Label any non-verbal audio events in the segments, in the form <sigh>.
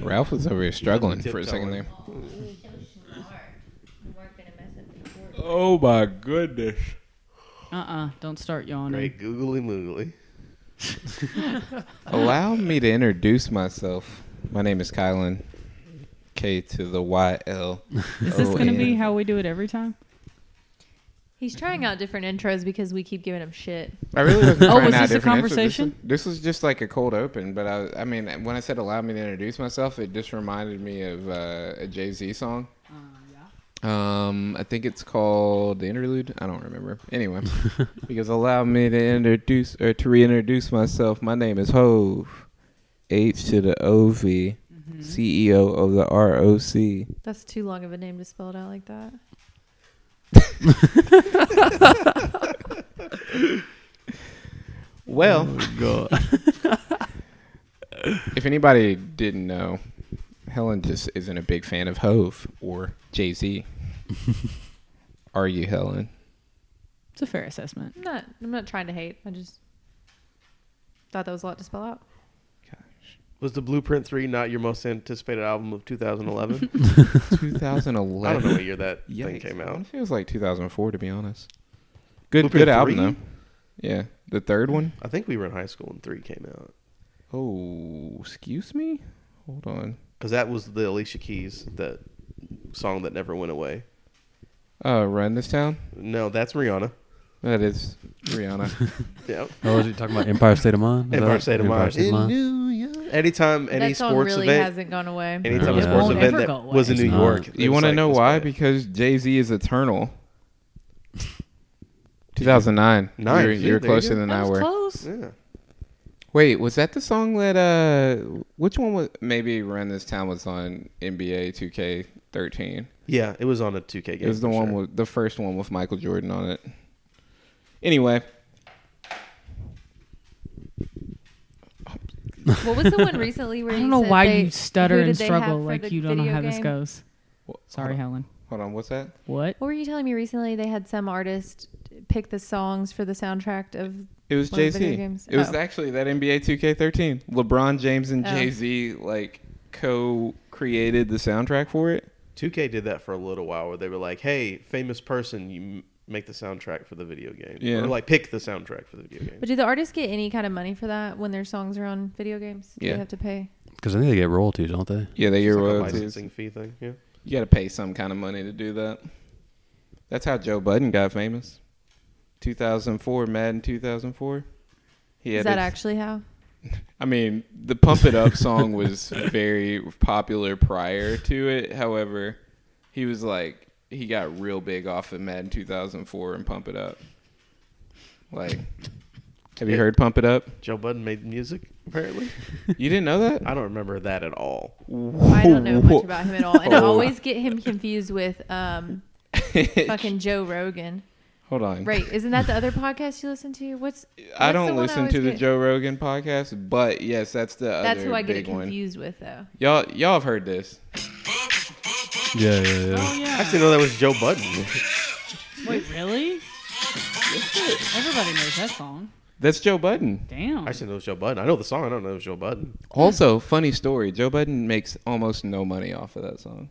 Ralph was over here struggling for a second there. Oh my goodness. Uh-uh. Don't start yawning. Great googly moogly. <laughs> Allow me to introduce myself. My name is Kylan. K to the Y L. Is this going to be how we do it every time? He's trying out different intros because we keep giving him shit. I really wasn't <laughs> Oh, was out this a different intros. conversation? This was, this was just like a cold open, but I, I mean, when I said allow me to introduce myself, it just reminded me of uh, a Jay Z song. Um, I think it's called the interlude. I don't remember. Anyway, <laughs> because allow me to introduce or to reintroduce myself. My name is Hov, H to the O V, Mm-hmm. CEO of the ROC. That's too long of a name to spell it out like that. <laughs> Well, oh, God. <laughs> if anybody didn't know, Helen just isn't a big fan of Hov or Jay Z. <laughs> Are you, Helen? It's a fair assessment. I'm not. I'm not trying to hate. I just thought that was a lot to spell out. Was the Blueprint 3 not your most anticipated album of 2011? 2011. <laughs> I don't know what year that thing Yikes. came out. It was like 2004 to be honest. Good, Blueprint good album 3? though. Yeah, the third one. I think we were in high school when 3 came out. Oh, excuse me. Hold on. Because that was the Alicia Keys, that song that never went away. Uh, Run This Town. No, that's Rihanna. That is Rihanna. <laughs> Yeah. Oh, was he talking about Empire State of Mind? Is Empire that- State of Empire Mind. State of In Mind? New York. Anytime any that song sports really event, hasn't gone away. anytime It a sports won't event ever that go away. was in It's New not. York. it you was want to like, know let's why? play. Because Jay Z is eternal. <laughs> 2009. Nice. You're, See, you're there you closer go. than That I was were. close. Yeah. Wait, was that the song that uh which one was maybe Run This Town was on NBA 2K13? Yeah, it was on a 2K game. It was the for one sure. with the first one with Michael Jordan on it. Anyway, What was the one recently where <laughs> I don't know said why they- you stutter and did they have struggle like you don't know video how this goes. Wh- Sorry, hold Helen. Hold on, what's that? What? What were you telling me recently? They had some artist pick the songs for the soundtrack of. It was Jay of the video Z. games? It was Oh. actually that NBA 2K13. LeBron James and Oh. Jay Z like co-created the soundtrack for it. 2K did that for a little while where they were like, hey, famous person, you m- make the soundtrack for the video game. Yeah. Or like pick the soundtrack for the video game. But do the artists get any kind of money for that when their songs are on video games? Do Yeah. they have to pay? Because I think they get royalties, don't they? Yeah, they It's your like a royalties. licensing fee thing. Yeah. You got to pay some kind of money to do that. That's how Joe Budden got famous. 2004, Madden 2004. He Is that his- actually how? <laughs> I mean, the Pump It Up song was very popular prior to it. However, he was like he got real big off of Madden 2004 and Pump It Up. Like, <laughs> have you heard Pump It Up? Joe Budden made music, apparently. <laughs> You didn't know that? I don't remember that at all. I don't know much about him at all, and I <laughs> Oh. always get him confused with um fucking Joe Rogan. Hold on. Right? Isn't that the other podcast you listen to? What's I What's the don't one I listen always to the get? Joe Rogan podcast, but yes, that's the that's other who I get big it one. confused with though. Y'all, y'all have heard this. Yeah, yeah, yeah. Oh yeah. I actually know that was Joe Budden. Wait, really? Everybody knows that song. That's Joe Budden. Damn. I actually know it was Joe Budden. I know the song. I don't know it was Joe Budden. Also, funny story. Joe Budden makes almost no money off of that song.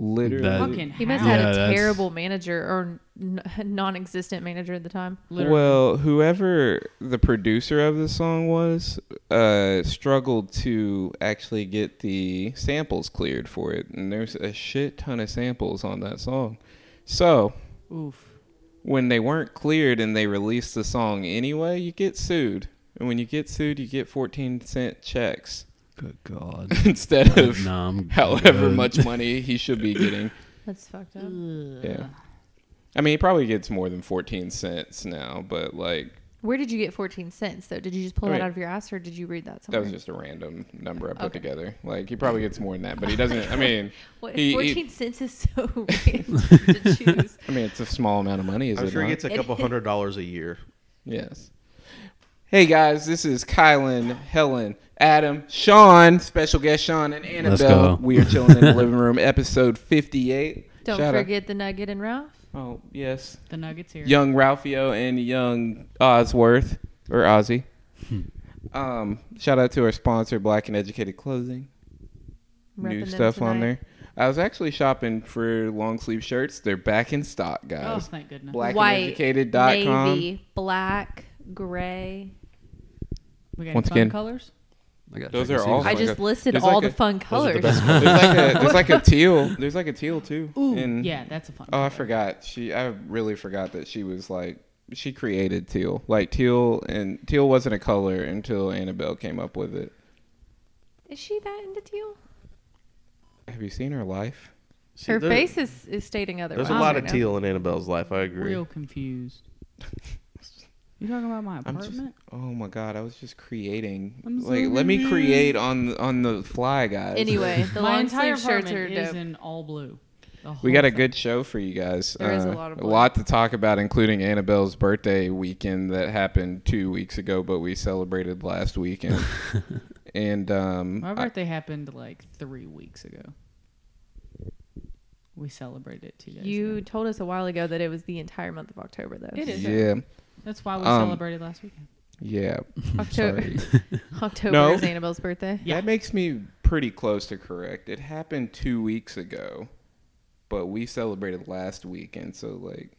Literally. That- Fucking He must how? have Yeah, had a that's- terrible manager or n- non-existent manager at the time. Literally. Well, whoever the producer of the song was, uh, struggled to actually get the samples cleared for it, and there's a shit ton of samples on that song. So Oof. when they weren't cleared and they released the song anyway, you get sued, and when you get sued, you get 14 cent checks Good God. <laughs> instead of nah, however good. much money he should be getting. <laughs> That's fucked up. Yeah. I mean, he probably gets more than 14 cents now, but like Where did you get 14 cents though? Did you just pull I that mean, out of your ass or did you read that somewhere? that somewhere? was just a random number I put Okay. together. Like he probably gets more than that, but he doesn't. I mean, <laughs> what, he- he- 14 cents is so random to choose. I mean, it's a small amount of money, is I'm it sure he not? gets a couple hundred dollars a year. Yes. Hey guys, this is Kylan, Helen, Adam, Sean, special guest Sean, and Annabelle. We are chilling in the living room, <laughs> episode 58. Don't Shout out- forget the Nugget and Ralph. Oh yes, The Nuggets here. young Ralphio and young Osworth or Ozzy. Um, shout out to our sponsor, Black and Educated Clothing. Repping New them stuff on there. I was actually shopping for long sleeve shirts. They're back in stock, guys. Oh, guys. thank goodness. White, BlackandEducated.com. navy, black, gray. We got Once fun again- colors. I got Those are all. I just listed there's all like the a- fun colors. the best There's like a there's like a <laughs> teal. There's like a teal too. Ooh, And- yeah, that's a fun. Oh, I color. forgot. She I really forgot that she was like she created teal. Like teal and teal wasn't a color until Annabelle came up with it. Is she that into teal? Have you seen her life? See, Her there- face is, is stating otherwise. There's a lot right of now. teal in Annabelle's life. I agree. Real confused. <laughs> You talking about my I'm just- apartment? Oh my god, I was just creating. I'm like let me create on on the fly, guys. Anyway, <laughs> the my long entire sleeve shirts are apartment is in all blue. We whole got a good show for you guys. There is a Uh, lot of a lot to talk about, including Annabelle's birthday weekend that happened two weeks ago, but we celebrated last weekend. <laughs> and um, My I- birthday happened like three weeks ago. We celebrated it two days You ago. told us a while ago that it was the entire month of October, though. It is. yeah, That's why we Um, celebrated last weekend. yeah. <laughs> October. Sorry. <laughs> <laughs> October No. is Annabelle's birthday. Yeah. That makes me pretty close to correct. It happened two weeks ago, but we celebrated last weekend. So like,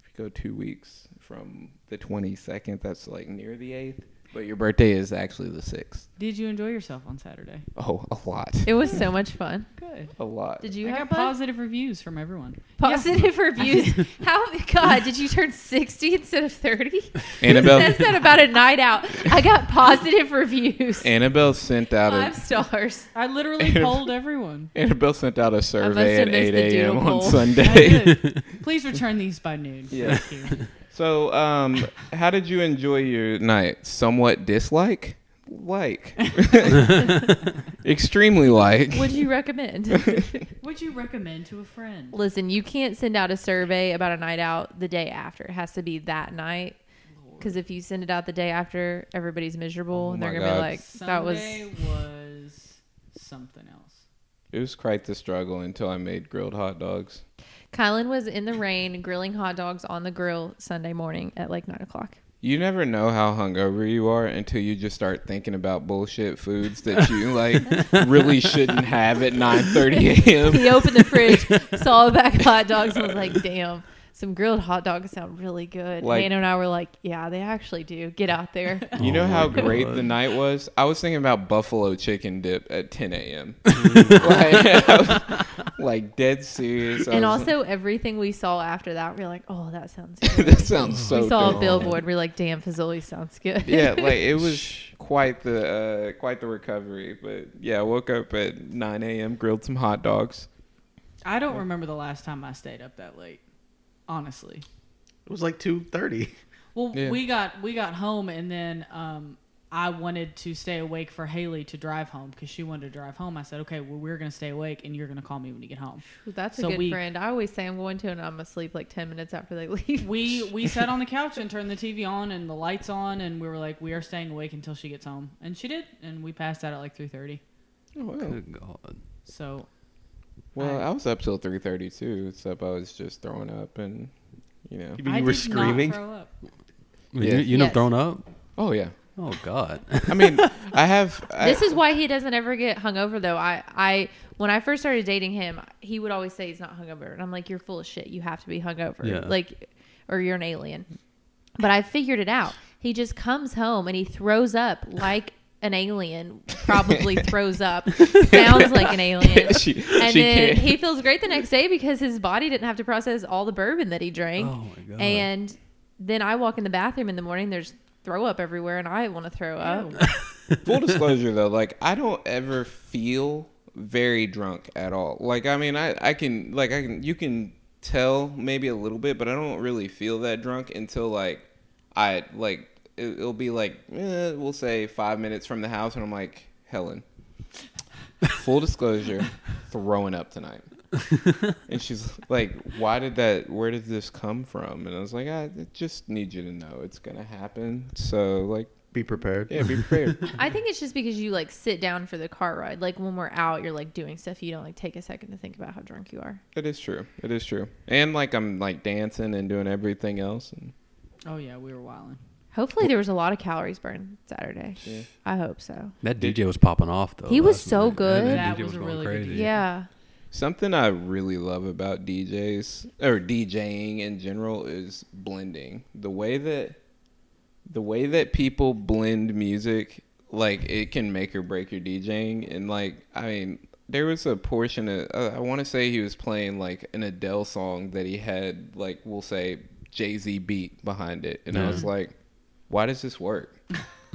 if you go two weeks from the twenty second, that's like near the eighth. But your birthday is actually the sixth. Did you enjoy yourself on Saturday? Oh, a lot, It was so much fun. Good. a lot. Did you I have got fun? positive reviews from everyone. <laughs> Positive reviews. <laughs> How God did you turn sixty instead of thirty? <laughs> Annabelle, Who says that about a night out? I got positive reviews. Annabelle sent out Five a stars. I literally polled everyone. Annabelle sent out a survey at missed eight the a.m. on poll. I Sunday. did. Please return these by noon. Yeah. Thank you. So, um, <laughs> how did you enjoy your night? Somewhat dislike? Like. <laughs> Extremely like. Would you recommend? <laughs> Would you recommend to a friend? Listen, you can't send out a survey about a night out the day after. It has to be that night. Because if you send it out the day after, everybody's miserable Oh and they're gonna be like, "That was." Sunday was something else. It was quite the struggle until I made grilled hot dogs. Kylan was in the rain grilling hot dogs on the grill Sunday morning at like nine o'clock. You never know how hungover you are until you just start thinking about bullshit foods that you <laughs> like really shouldn't have at 9:30 a.m. He opened the fridge, saw a bag of hot dogs, and was like, "Damn, some grilled hot dogs sound really good." Like- Hannah and I were like, "Yeah, they actually do. Get out there." <laughs> You know Oh how great God. the night was? I was thinking about buffalo chicken dip at 10 a.m. <laughs> like, was, <laughs> like, dead serious. And was also everything we saw after that, we are like, "Oh, that sounds." good. that sounds so we saw dope. a billboard. We are like, "Damn, Fazoli sounds good." yeah, like it was quite the uh, quite the recovery. But yeah, I woke up at 9 a.m., grilled some hot dogs. I don't remember the last time I stayed up that late. Honestly. It was like two thirty. Well, Yeah. we got we got home and then um, I wanted to stay awake for Haley to drive home because she wanted to drive home. I said, okay, well we're gonna stay awake and you're gonna call me when you get home. That's a good we- friend. I always say I'm going to, and I'm asleep like ten minutes after they <laughs> leave. We we sat on the couch and turned the TV on and the lights on and we were like, we are staying awake until she gets home, and she did, and we passed out at like three thirty. Oh, well. Good God. So Well, I- I was up till 3:30 too, except I was just throwing up and you know. You mean I you were did screaming? Not throw up. You, Yeah. you know, Yes. thrown up? Oh yeah. Oh God. I mean, <laughs> I have. I, this is why he doesn't ever get hungover though. I, I when I first started dating him, he would always say he's not hungover, and I'm like, you're full of shit. You have to be hungover, Yeah. like, or you're an alien. But I figured it out. He just comes home and he throws up like an alien. <laughs> Probably throws up. <laughs> Sounds like an alien. <laughs> she, and she then can't. he feels great the next day because his body didn't have to process all the bourbon that he drank. Oh my God. And then I walk in the bathroom in the morning. There's throw up everywhere, and I want to throw up. Full disclosure though, like I don't ever feel very drunk at all. Like I mean, I I can like I can you can tell maybe a little bit, but I don't really feel that drunk until like I like it, it'll be like eh, we'll say five minutes from the house, and I'm like Helen. Full disclosure, <laughs> throwing up tonight. and she's like, "Why did that? Where did this come from?" And I was like, "I just need you to know it's gonna happen." So like, Be prepared. yeah, be prepared. <laughs> I think it's just because you like sit down for the car ride. Like when we're out, you're like doing stuff. You don't like take a second to think about how drunk you are. It is true. It is true. And like I'm like dancing and doing everything else. And Oh yeah, we were wilding. Hopefully, there was a lot of calories burned Saturday. Yeah. I hope so. That DJ was popping off though. He was so night. good. That DJ was a going really good crazy. DJ. Yeah. Something I really love about DJs or DJing in general is blending. The way that the way that people blend music, like it can make or break your DJing. And like, I mean, there was a portion of uh, I want to say he was playing like an Adele song that he had like we'll say Jay Z beat behind it, and I was like, why does this work? <laughs>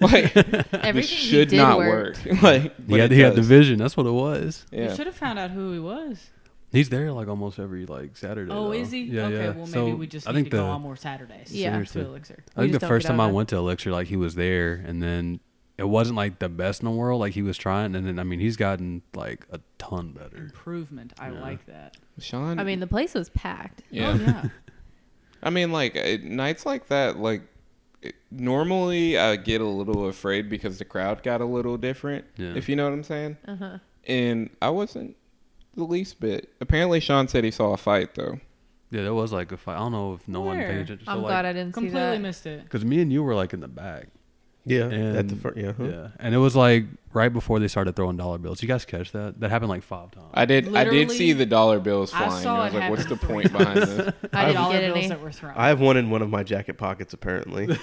like Everything this he should did not worked. work. <laughs> like He had, he had the vision. That's what it was. You Yeah. should have found out who he was. He's there like almost every like Saturday. Oh, though. is he? Yeah, okay, yeah. well maybe So, we just I need think to the, go on more Saturdays. Yeah. To Elixir. I think the first time I went to Elixir, like he was there, and then it wasn't like the best in the world. Like he was trying, and then I mean he's gotten like a ton better. Improvement. I Yeah. like that. Sean, I mean, the place was packed. yeah. Oh, yeah. <laughs> I mean, like nights like that, like it, normally I get a little afraid because the crowd got a little different. Yeah. If you know what I'm saying. Uh huh. And I wasn't the least bit. Apparently, Sean said he saw a fight though. Yeah, there was like a fight. I don't know if no one paid attention. I'm so, glad like, I didn't see Completely that. missed it. Because me and you were like in the back. Yeah, And, at the front. Yeah, huh? Yeah. And it was like right before they started throwing dollar bills. You guys catch that? That happened like five times. I did. I did see the dollar bills I flying. saw I was it like, "What's the happen point three behind this?" <laughs> I didn't dollar bills any. that were thrown. I have one in one of my jacket pockets apparently. <laughs> <laughs> yeah,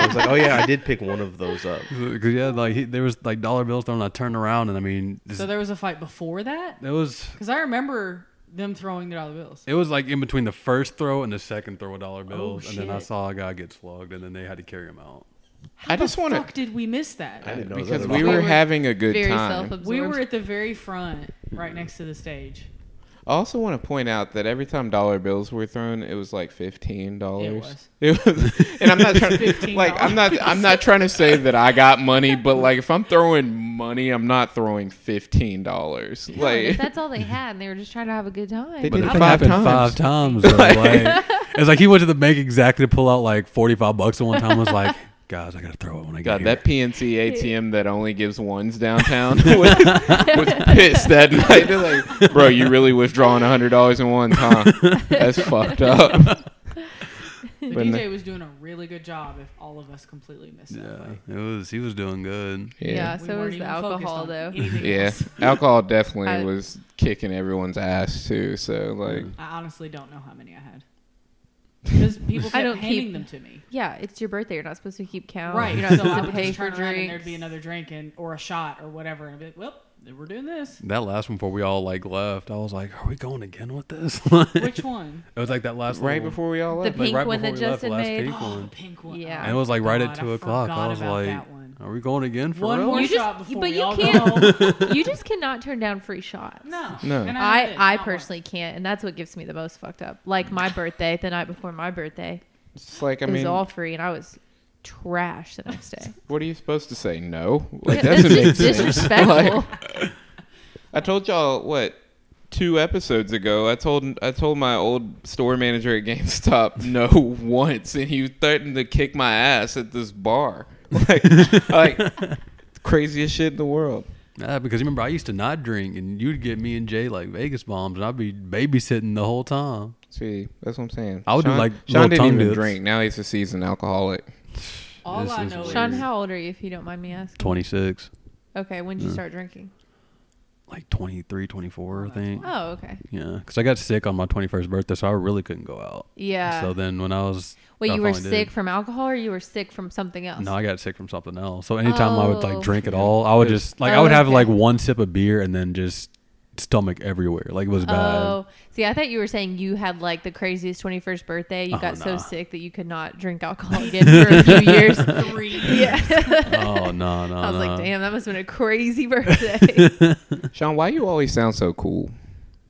I was like, oh yeah, I did pick one of those up. Because yeah, like he, there was like dollar bills thrown. I turned around and I mean, this, so there was a fight before that? it was Because I remember them throwing the dollar bills. it was like in between the first throw and the second throw of dollar oh, bills, and then I Oh, saw a guy get slugged, and then they had to carry him out. How I just the wanna- fuck did we miss that? I didn't know because that we were all. We were having a good Very time. We were at the very front, right next to the stage. I also want to point out that every time dollar bills were thrown, it was like fifteen dollars. <laughs> It was, and I'm not trying to like I'm not I'm not trying to say that I got money, <laughs> but like if I'm throwing money, I'm not throwing fifteen dollars. No, Like if that's all they had, and they were just trying to have a good time. They But did it it five times. five times. though, like, <laughs> it's like he went to the bank exactly to pull out like forty five bucks at one time. Was like, guys, I gotta throw it when I get God, here. that PNC ATM that only gives ones downtown <laughs> <laughs> was, was pissed that night. They're like, bro, you really withdrawing hundred dollars in ones, huh? That's fucked up. The But DJ no- was doing a really good job if all of us completely missed that yeah, fight. it was. He was doing good. Yeah, We so weren't was the even focused alcohol on though. anything Yeah, else. <laughs> alcohol definitely I- was kicking everyone's ass too. So like, I honestly don't know how many I had. Because people <laughs> I don't handing keep- them to me. Yeah, it's your birthday. You're not supposed to keep count. Right. You're not so supposed I to would pay just for turn around and there'd be another drink and or a shot or whatever, and I'd be like, well, we're doing this. That last one before we all like left, I was like, "Are we going again with this?" <laughs> Which one? It was like that last one. right little- before we all The left. like pink right one before that we left, Justin last made? pink Oh, one. the pink one. Yeah. And it was like right at two I o'clock. I was like, that one. "Are we going again for One real?" more You just- shot before but we you all can't- go <laughs> you <laughs> just cannot turn down free shots. No. No. And I, did, I not personally can't, and that's what gets me the most fucked up. Like my birthday, the night before my birthday, It's like I it was mean, all free, and I was trash the next day. <laughs> what are you supposed to say? No, like That's doesn't make just sense. disrespectful. Like, I told y'all what two episodes ago. I told I told my old store manager at GameStop no once, and he threatened to kick my ass at this bar. Like, <laughs> like craziest shit in the world. Yeah, because remember I used to not drink, and you'd get me and Jay like Vegas bombs, and I'd be babysitting the whole time. See, that's what I'm saying. I would do, like, Sean didn't even dips. drink. Now he's a seasoned alcoholic. All This I is know is Sean, how old are you, if you don't mind me asking? Twenty six, Okay, when did you start drinking? Like 23, 24, I oh, think. Oh, okay. Yeah, because I got sick on my twenty first birthday, so I really couldn't go out. Yeah. So then when I was Wait, I you were sick did. from alcohol, or you were sick from something else? No, I got sick from something else. So anytime I would Oh. like drink at all, I would just like I oh, would have Okay. like one sip of beer and then just stomach everywhere. Like it was bad. Oh, see, I thought you were saying you had like the craziest 21st birthday. You Oh, got so sick that you could not drink alcohol again for a few <laughs> years. three. Yeah. oh no, <laughs> no, I was no. like, damn, that must have been a crazy <laughs> birthday. Sean, why you always sound so cool?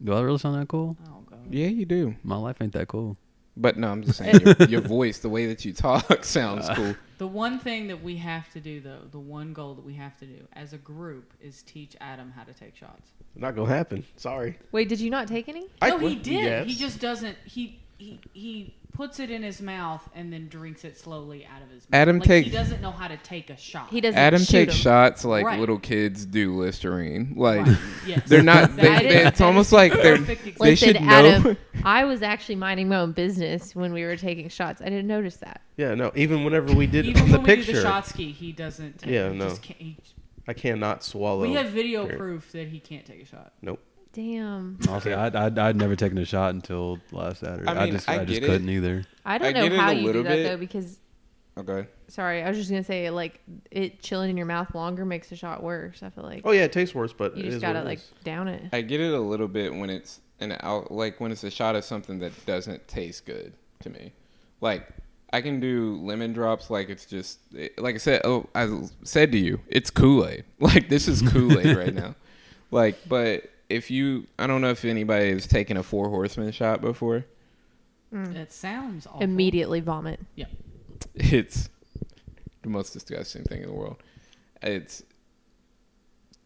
Do I really sound that cool? Oh, God. Yeah, you do. My life ain't that cool. But no, I'm just saying your, your voice, the way that you talk, sounds cool. The one thing that we have to do, though, the one goal that we have to do as a group is teach Adam how to take shots. Not gonna happen. Sorry. Wait, did you not take any? I no, he would- did. yes. He just doesn't. He he he puts it in his mouth and then drinks it slowly out of his mouth. Adam like, take- he doesn't know how to take a shot. He doesn't. Adam shoot takes him. shots like Right. little kids do Listerine. Like Right. Yes. <laughs> they're not. They, That is- they- it's that almost is like they're. perfect example. They Listen, should know. Adam, I was actually minding my own business when we were taking shots. I didn't notice that. Yeah, no. Even whenever we did Even on the when we picture, do the shot ski, he doesn't. Take, Yeah, he no. Just can't, he, I cannot swallow. we have video Great. proof that he can't take a shot. Nope. Damn. Honestly, I'd, I'd, I'd never taken a shot until last Saturday. I I, just I I, just couldn't either. I don't I know how you do that bit. though, because Okay. sorry, I was just gonna say like it chilling in your mouth longer makes a shot worse. I feel like Oh yeah, it tastes worse, but you it just gotta like is. down it. I get it a little bit when it's an out, like when it's a shot of something that doesn't taste good to me. Like I can do lemon drops like it's just like I said. Oh, I said to you, it's Kool Aid. <laughs> Like this is Kool Aid right now. <laughs> Like, but if you, I don't know if anybody has taken a Four Horsemen shot before. It sounds awful. Immediately vomit. Yeah, <laughs> it's the most disgusting thing in the world. It's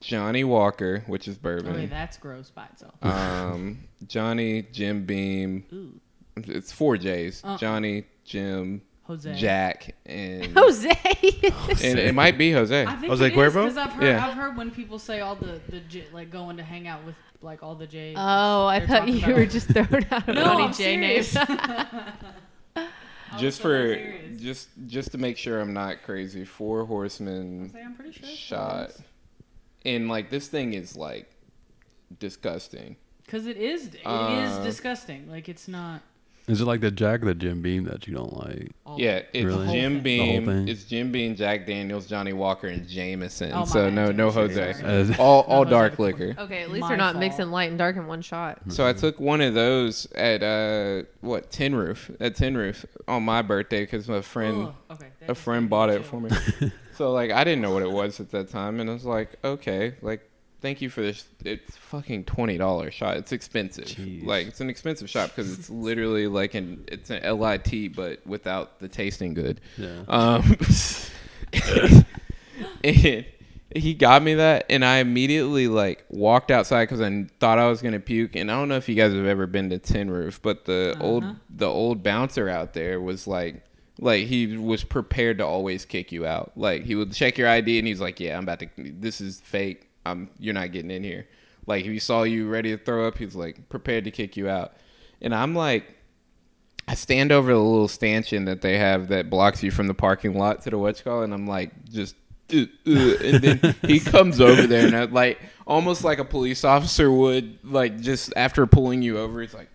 Johnnie Walker, which is bourbon. Okay, that's gross by itself. um, Johnny, Jim Beam. Ooh. It's four J's. Uh-uh. Johnny, Jim, Jose. Jack, <laughs> and Jose. <laughs> and it might be Jose. I think Jose it is, Cuervo? 'cause I've heard, Yeah. I've heard when people say all the the J, like going to hang out with like all the J's. oh, I thought you about- were just throwing out a <laughs> No, funny I'm J name. serious. just so for serious. just just to make sure I'm not crazy. Four Horsemen Say, I'm pretty sure. shot, and like this thing is like disgusting. Because it is. It is Uh, disgusting. Like it's not. Is it like the Jack the Jim Beam that you don't like? All Yeah, it's Really? Jim Beam. thing? It's Jim Beam, Jack Daniels, Johnnie Walker, and Jameson. Oh, my so bad, no, no Jose. sorry. As- All all Jose dark before. liquor. Okay, at least My they're not fault. mixing light and dark in one shot. So I took one of those at uh what Tin Roof at Tin Roof on my birthday because my friend Ugh, okay, that a just friend bought it for me. <laughs> so like I didn't know what it was at that time, and I was like, okay, like thank you for this. It's fucking twenty dollars shot. It's expensive. Jeez. Like it's an expensive shot because it's literally like an it's an lit but without the tasting good. Yeah. Um, <laughs> and he got me that, and I immediately like walked outside because I thought I was gonna puke. And I don't know if you guys have ever been to Tin Roof, but the old the old bouncer out there was like. Like he was prepared to always kick you out. Like he would check your ID and he's like, "Yeah, I'm about to. This is fake. I'm. You're not getting in here." Like if he saw you ready to throw up, he's like prepared to kick you out. And I'm like, I stand over the little stanchion that they have that blocks you from the parking lot to the what's call, and I'm like, just, uh, uh, and then <laughs> he comes over there, and I, like, almost like a police officer would, like, just after pulling you over, he's like,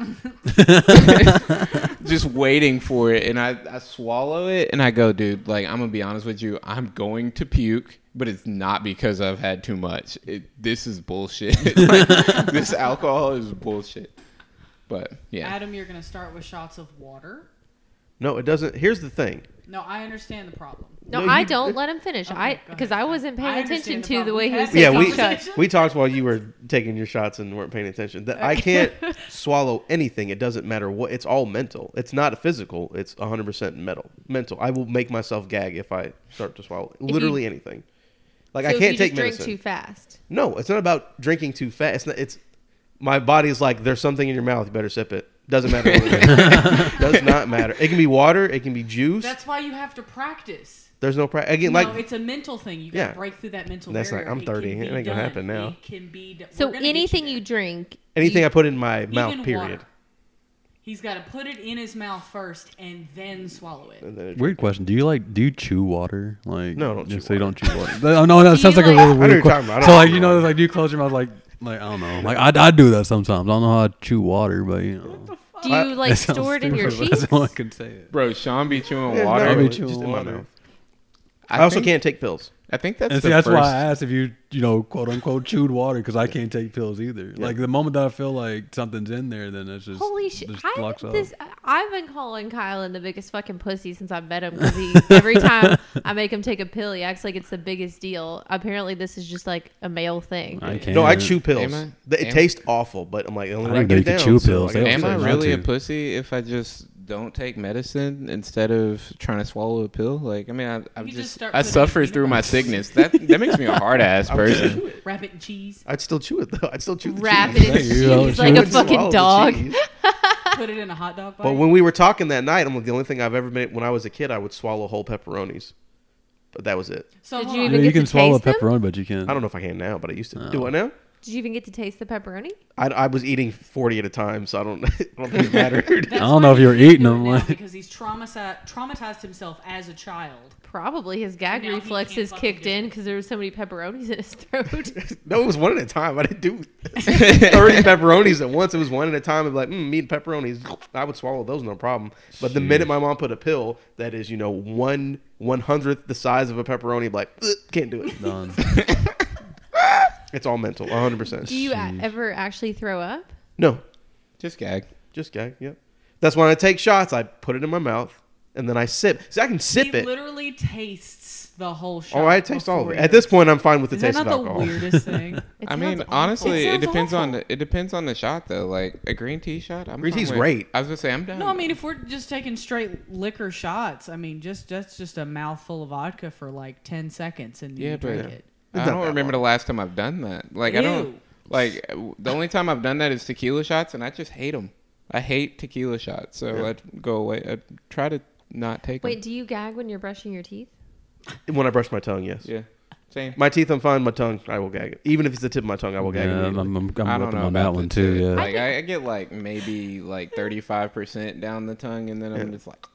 <laughs> just waiting for it, and I, I swallow it, and I go, dude, like, I'm gonna be honest with you, I'm going to puke. But it's not because I've had too much. It, this is bullshit. <laughs> Like, this alcohol is bullshit. But yeah, Adam, you're gonna start with shots of water. No, it doesn't. Here's the thing. No, I understand the problem. No, No, I you- don't let him finish. Okay, I go because ahead. I wasn't paying I attention the to the problem. way he was Yeah, taking we shots. <laughs> we talked while you were taking your shots and weren't paying attention. That I can't <laughs> swallow anything. It doesn't matter what. It's all mental. It's not physical. It's 100 percent mental. Mental. I will make myself gag if I start to swallow you- literally anything. Like so I if can't you take just drink medicine. too fast. No, it's not about drinking too fast. It's, not, it's my body's like there's something in your mouth. You better sip it. Doesn't matter. What it is. <laughs> Does not matter. It can be water. It can be juice. That's why you have to practice. There's no pra- again like no, it's a mental thing. You got to Yeah. break through that mental That's barrier. like, I'm 30. It be ain't gonna happen now. It can be. d- So we're gonna get anything you there. drink, anything you- I put in my mouth. Period. water. He's got to put it in his mouth first and then swallow it. Then Weird question. Do you like? Do you chew water? Like No, I don't just chew so you don't chew water. <laughs> oh no, that Do sounds you like a like- really weird question. talking about. I So like you know, water. like do you close your mouth? Like like I don't know. Like I I do that sometimes. I don't know how to chew water, but you know. Do you like <laughs> store it in your stupid, cheeks? That's all I can say. It. bro, Sean be chewing Yeah, water. no, I'll be chewing just in my water. mouth. I, also think- can't take pills. I think that's And the see, that's first. why I asked if you, you know, quote unquote, chewed water because I can't take pills either. Like the moment that I feel like something's in there, then it's just Holy shit! just I, up. This, I've been calling Kylan the biggest fucking pussy since I met him because he every time <laughs> I make him take a pill, he acts like it's the biggest deal. Apparently, this is just like a male thing. I can't. No, I chew pills. Am I- It am- tastes awful, but I'm like the only I way I didn't get know you down. chew pills. I They gotta Am I say say not really a pussy if I just don't take medicine instead of trying to swallow a pill? Like, I mean, I, I've just just, start I putting it suffer through my sickness. That that makes me a <laughs> hard ass person. chew. Wrap it in cheese. I'd still chew it though. I'd still chew the Wrap cheese. it in Hey, cheese chew like it. a I'd swallow fucking dog. Put it in a hot dog bite. But when we were talking that night, I'm like, the only thing I've ever been when I was a kid, I would swallow whole pepperonis, but that was it. so Did hold you on. Yeah, even you can to swallow a taste them? pepperoni, but you can't. I don't know if I can now, but I used to. Oh. Do it now? Did you even get to taste the pepperoni? I, I was eating 40 at a time, so I don't, <laughs> I don't think it mattered. <laughs> I don't know if you were eating them, like- because he's traumatized traumatized himself as a child. Probably his gag Now he reflexes can't fucking kicked do in it. because there was so many pepperonis in his throat. <laughs> no, it was one at a time. I didn't do 30 pepperonis at once. It was one at a time. I'd be like, mm, meat and pepperonis. I would swallow those, no problem. But the minute my mom put a pill that is, you know, one one hundredth the size of a pepperoni, I'd be like, "Ugh, can't do it. Done. It's all mental, 100%. Do you a- ever actually throw up? No, Just gag. just gag. Yep. That's when I take shots. I put it in my mouth and then I sip. See, I can sip he it. literally tastes the whole shot. Oh, I taste all of before it. he At this point, I'm fine with the Is taste that of not the alcohol. weirdest thing? It I mean, awful. honestly, It it, sounds depends on awful. the it depends on the shot though. Like a green tea shot, I'm Green fine tea's with. great. I was gonna say I'm done. No, I mean if we're just taking straight liquor shots, I mean just that's just a mouthful of vodka for like ten seconds and Yeah, you drink but- it. I It's not don't remember long. the last time I've done that. Like I don't like the only time I've done that is tequila shots, and I just hate them. I hate tequila shots, so Yeah. I'd go away. I'd try to not take Wait, them. do you gag when you're brushing your teeth? When I brush my tongue, yes. Yeah, same. My teeth, I'm fine. My tongue, I will gag it. Even if it's the tip of my tongue, I will gag Yeah, it. I'm. I'm, I'm I don't with him know on that one the too. Yeah. Like I, I get like maybe like 35 percent down the tongue, and then I'm Yeah. just like,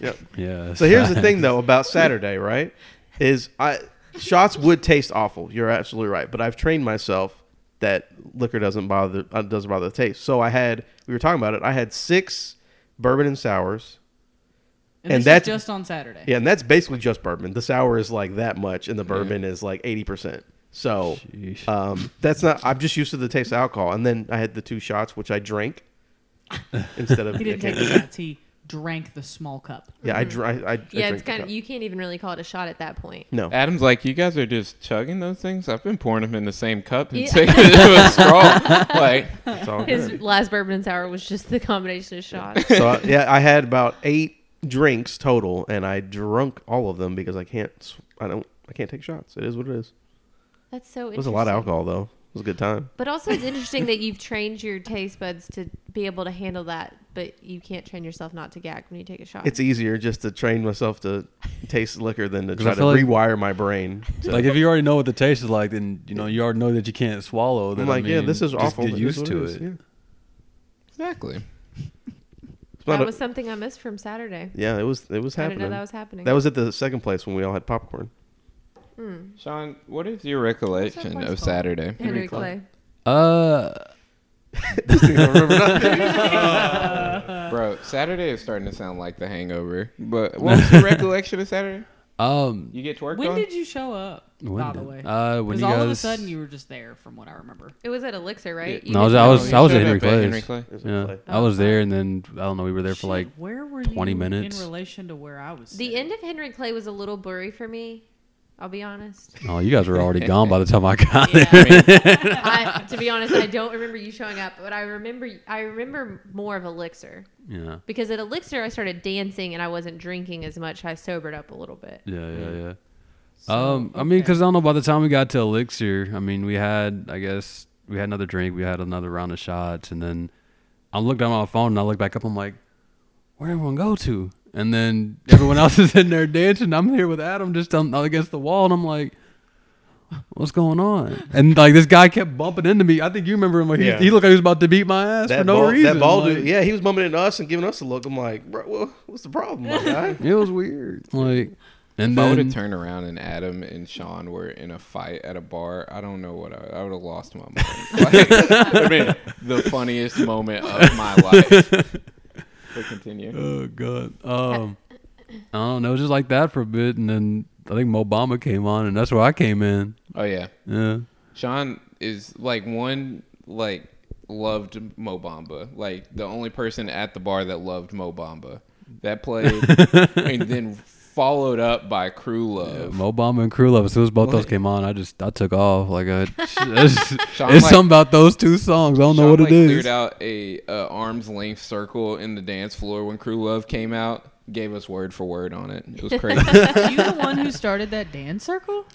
Yep. yeah. So here's the <laughs> thing, though, about Saturday, right? Is I shots would taste awful. You're absolutely right, but I've trained myself that liquor doesn't bother uh, doesn't bother the taste. So I had we were talking about it. I had six bourbon and sours. And, And this that's- is just on Saturday. Yeah, and that's basically just bourbon. The sour is like that much, and the bourbon is like eighty percent. So um, that's not. I'm just used to the taste of alcohol, and then I had the two shots, which I drank <laughs> instead of. He didn't take the can't- shots. He drank the small cup. Yeah, I drank. I, I Yeah, drank it's kind of you can't even really call it a shot at that point. No, Adam's like, you guys are just chugging those things. I've been pouring them in the same cup and Yeah. <laughs> taking it with a straw. <laughs> Like, it's all His good. last bourbon and sour was just the combination of shots. so uh, <laughs> yeah, I had about eight drinks total, and I drunk all of them because I can't. I don't. I can't take shots. It is what it is. That's so. It was a lot of alcohol though. It was a good time. But also, it's interesting that you've trained your taste buds to be able to handle that, but you can't train yourself not to gag when you take a shot. It's easier just to train myself to taste liquor than to <laughs> 'Cause try to feel like- rewire my brain. To, <laughs> like if you already know what the taste is like, then you know you already know that you can't swallow. Then I'm like, I yeah, mean, this is just awful. Get It is used what to is, it. Yeah. exactly. It's not that a- was something I missed from Saturday. yeah, it was. It was I happening. didn't know that was happening. That was at the second place when we all had popcorn. Mm. Sean, what is your recollection of called? Saturday? Henry Clay. Clay. Uh, remember. <laughs> Bro, Saturday is starting to sound like the hangover. But what was your <laughs> recollection of Saturday? um, You get twerked When on? did you show up? when by the way, uh, when you all guys, of a sudden you were just there, from what I remember. It was at Elixir, right? Yeah. No, I was- I was- I was at Henry up Clay's. Henry Clay. It was a yeah, play. I was there, oh. and then I don't know, we were there for Shit, like where were 20 you minutes. in relation to where I was. The sitting? end of Henry Clay was a little blurry for me. I'll be honest. Oh, you guys were already <laughs> gone by the time I got Yeah. there. <laughs> I, to be honest, I don't remember you showing up, but I remember I remember more of Elixir yeah, because at Elixir I started dancing and I wasn't drinking as much. I sobered up a little bit. yeah, yeah, yeah. So, um, I mean, because I don't know. By the time we got to Elixir, I mean, we had, I guess, we had another drink, we had another round of shots, and then I looked down at my phone and I looked back up. I'm like, where would everyone go to? And then everyone else is in there dancing. I'm here with Adam, just on, against the wall, and I'm like. What's going on? And like this guy kept bumping into me. I think you remember him. He, Yeah. he looked like he was about to beat my ass for no ball, reason. that ball like, dude, yeah, he was bumping into us and giving us a look. I'm like, bro, what's the problem, my guy? <laughs> It was weird. Like, and If I would then have turned around and Adam and Sean were in a fight at a bar, I don't know what I, I would have lost my mind. <laughs> Like, <laughs> I mean, the funniest moment of my life. But continue. <laughs> Oh god. Um, <coughs> I don't know. It was just like that for a bit, and then I think Mo Bamba came on, and that's where I came in. Oh yeah, Yeah. Sean is like one like loved Mo Bamba, like the only person at the bar that loved Mo Bamba. That played, <laughs> and then followed up by Crew Love. Mo Bamba and Crew Love. As soon as both those came on, I just I took off. Like I, <laughs> it's, Sean, <laughs> it's like- something about those two songs. I don't know what like, it is. Cleared out a, uh arm's length circle in the dance floor when Crew Love came out. Gave us word for word on it. It was crazy. <laughs> you the one who started that dance circle?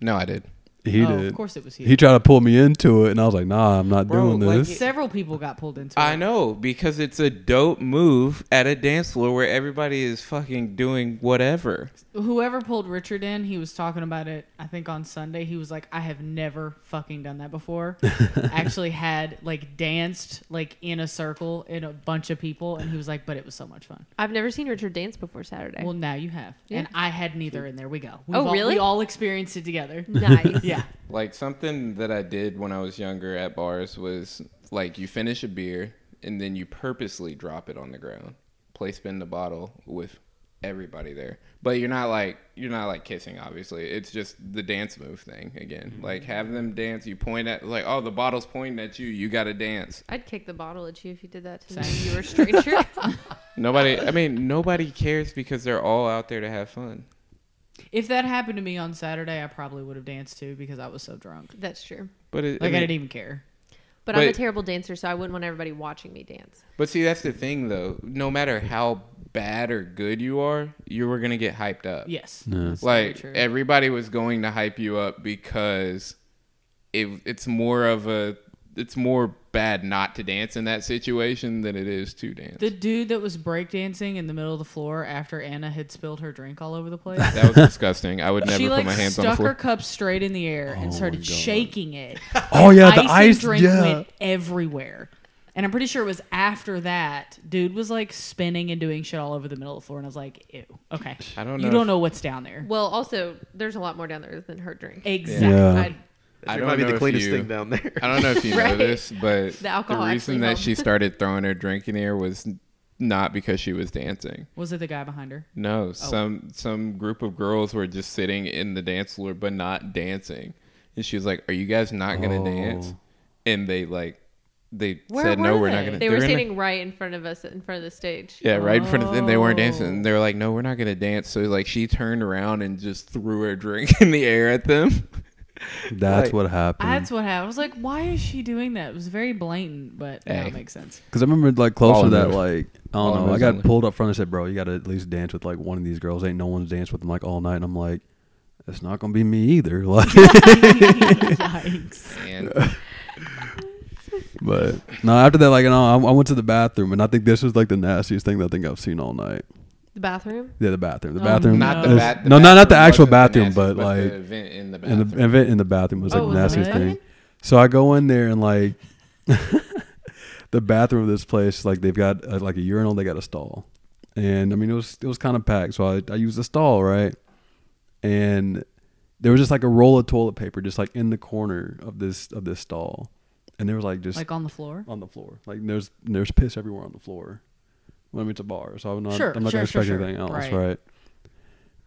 no, I did. He oh, did. Of course, it was he. He tried to pull me into it, and I was like, "Nah, I'm not Bro, doing like, this." Several people got pulled into it. I know because it's a dope move at a dance floor where everybody is fucking doing whatever. Whoever pulled Richard in, he was talking about it. I think on Sunday, he was like, "I have never fucking done that before." <laughs> Actually, had like danced like in a circle in a bunch of people, and he was like, "But it was so much fun." I've never seen Richard dance before Saturday. Well, now you have, Yeah. and I had neither, and there we go. Oh, We've Oh, all, really? We all experienced it together. nice. yeah. <laughs> <laughs> Like something that I did when I was younger at bars was like you finish a beer and then you purposely drop it on the ground, play spin the bottle with everybody there. But you're not like you're not like kissing obviously. It's just the dance move thing again. Mm-hmm. Like have them dance, you point at like oh the bottle's pointing at you, you got to dance. I'd kick the bottle at you if you did that to me. You were a stranger. <laughs> Nobody I mean nobody cares because they're all out there to have fun. If that happened to me on Saturday, I probably would have danced too because I was so drunk. That's true. But it, Like I, mean- didn't even care. But, I'm a But- terrible dancer, so I wouldn't want everybody watching me dance. But see, that's the thing, though. No matter how bad or good you are, you were gonna get hyped up. Yes. Yeah. That's very Like true. everybody was going to hype you up because it, it's more of a it's more bad not to dance in that situation than it is to dance. The dude that was breakdancing in the middle of the floor after Anna had spilled her drink all over the place. <laughs> that was disgusting. I would never she put like my hands on the floor. stuck her floor. cup straight in the air Oh and my started God. shaking it. <laughs> Oh yeah, the ice, ice. drink yeah. went everywhere. And I'm pretty sure it was after that, dude was like spinning and doing shit all over the middle of the floor, and I was like, "Ew, okay." I don't You know don't if- know what's down there. Well, also, there's a lot more down there than her drink. Exactly. Yeah. I, I don't might be the cleanest you- thing down there. I don't know if you <laughs> know this, but The alcohol the reason that helped. she started throwing her drink in there was not because she was dancing. Was it the guy behind her? No, Oh. some some group of girls were just sitting in the dance floor but not dancing. And she was like, "Are you guys not gonna Oh. dance?" And they like they Where said, "No, were we're not gonna." Dance. They were they're in right in front of us, in front of the stage. yeah, right in front of them. They weren't dancing. Oh. And they were like, "No, we're not gonna dance." So like she turned around and just threw her drink <laughs> in the air at them. <laughs> That's Like- what happened. That's what happened. I was like, "Why is she doing that?" It was very blatant, but now Hey. it makes sense. Because I remember like closer All to that, moves. like I don't know, I moves got only. pulled up front and said, "Bro, you got to at least dance with like one of these girls." Ain't no one's danced with them like all night. And I'm like, it's not gonna be me either. <laughs> Like, Yikes! <laughs> And but no, after that, like you know, I, I went to the bathroom, and I think this was like the nastiest thing that I think I've seen all night. The bathroom. Yeah, the bathroom. The Oh, bathroom. not the is- bat. the no, not not the actual wasn't the bathroom, nastiest, but the like event in the in bathroom. the event in the bathroom was like Oh, the nastiest thing. So I go in there and like <laughs> the bathroom of this place, like they've got uh, like a urinal, they got a stall, and I mean it was it was kind of packed. So I I used the stall right, and there was just like a roll of toilet paper just like in the corner of this of this stall, and there was like just Like on the floor. on the floor, like there's there's piss everywhere on the floor. When I mean, it's a bar, so I'm not Sure, I'm not sure, gonna expect sure. anything else, Right. right?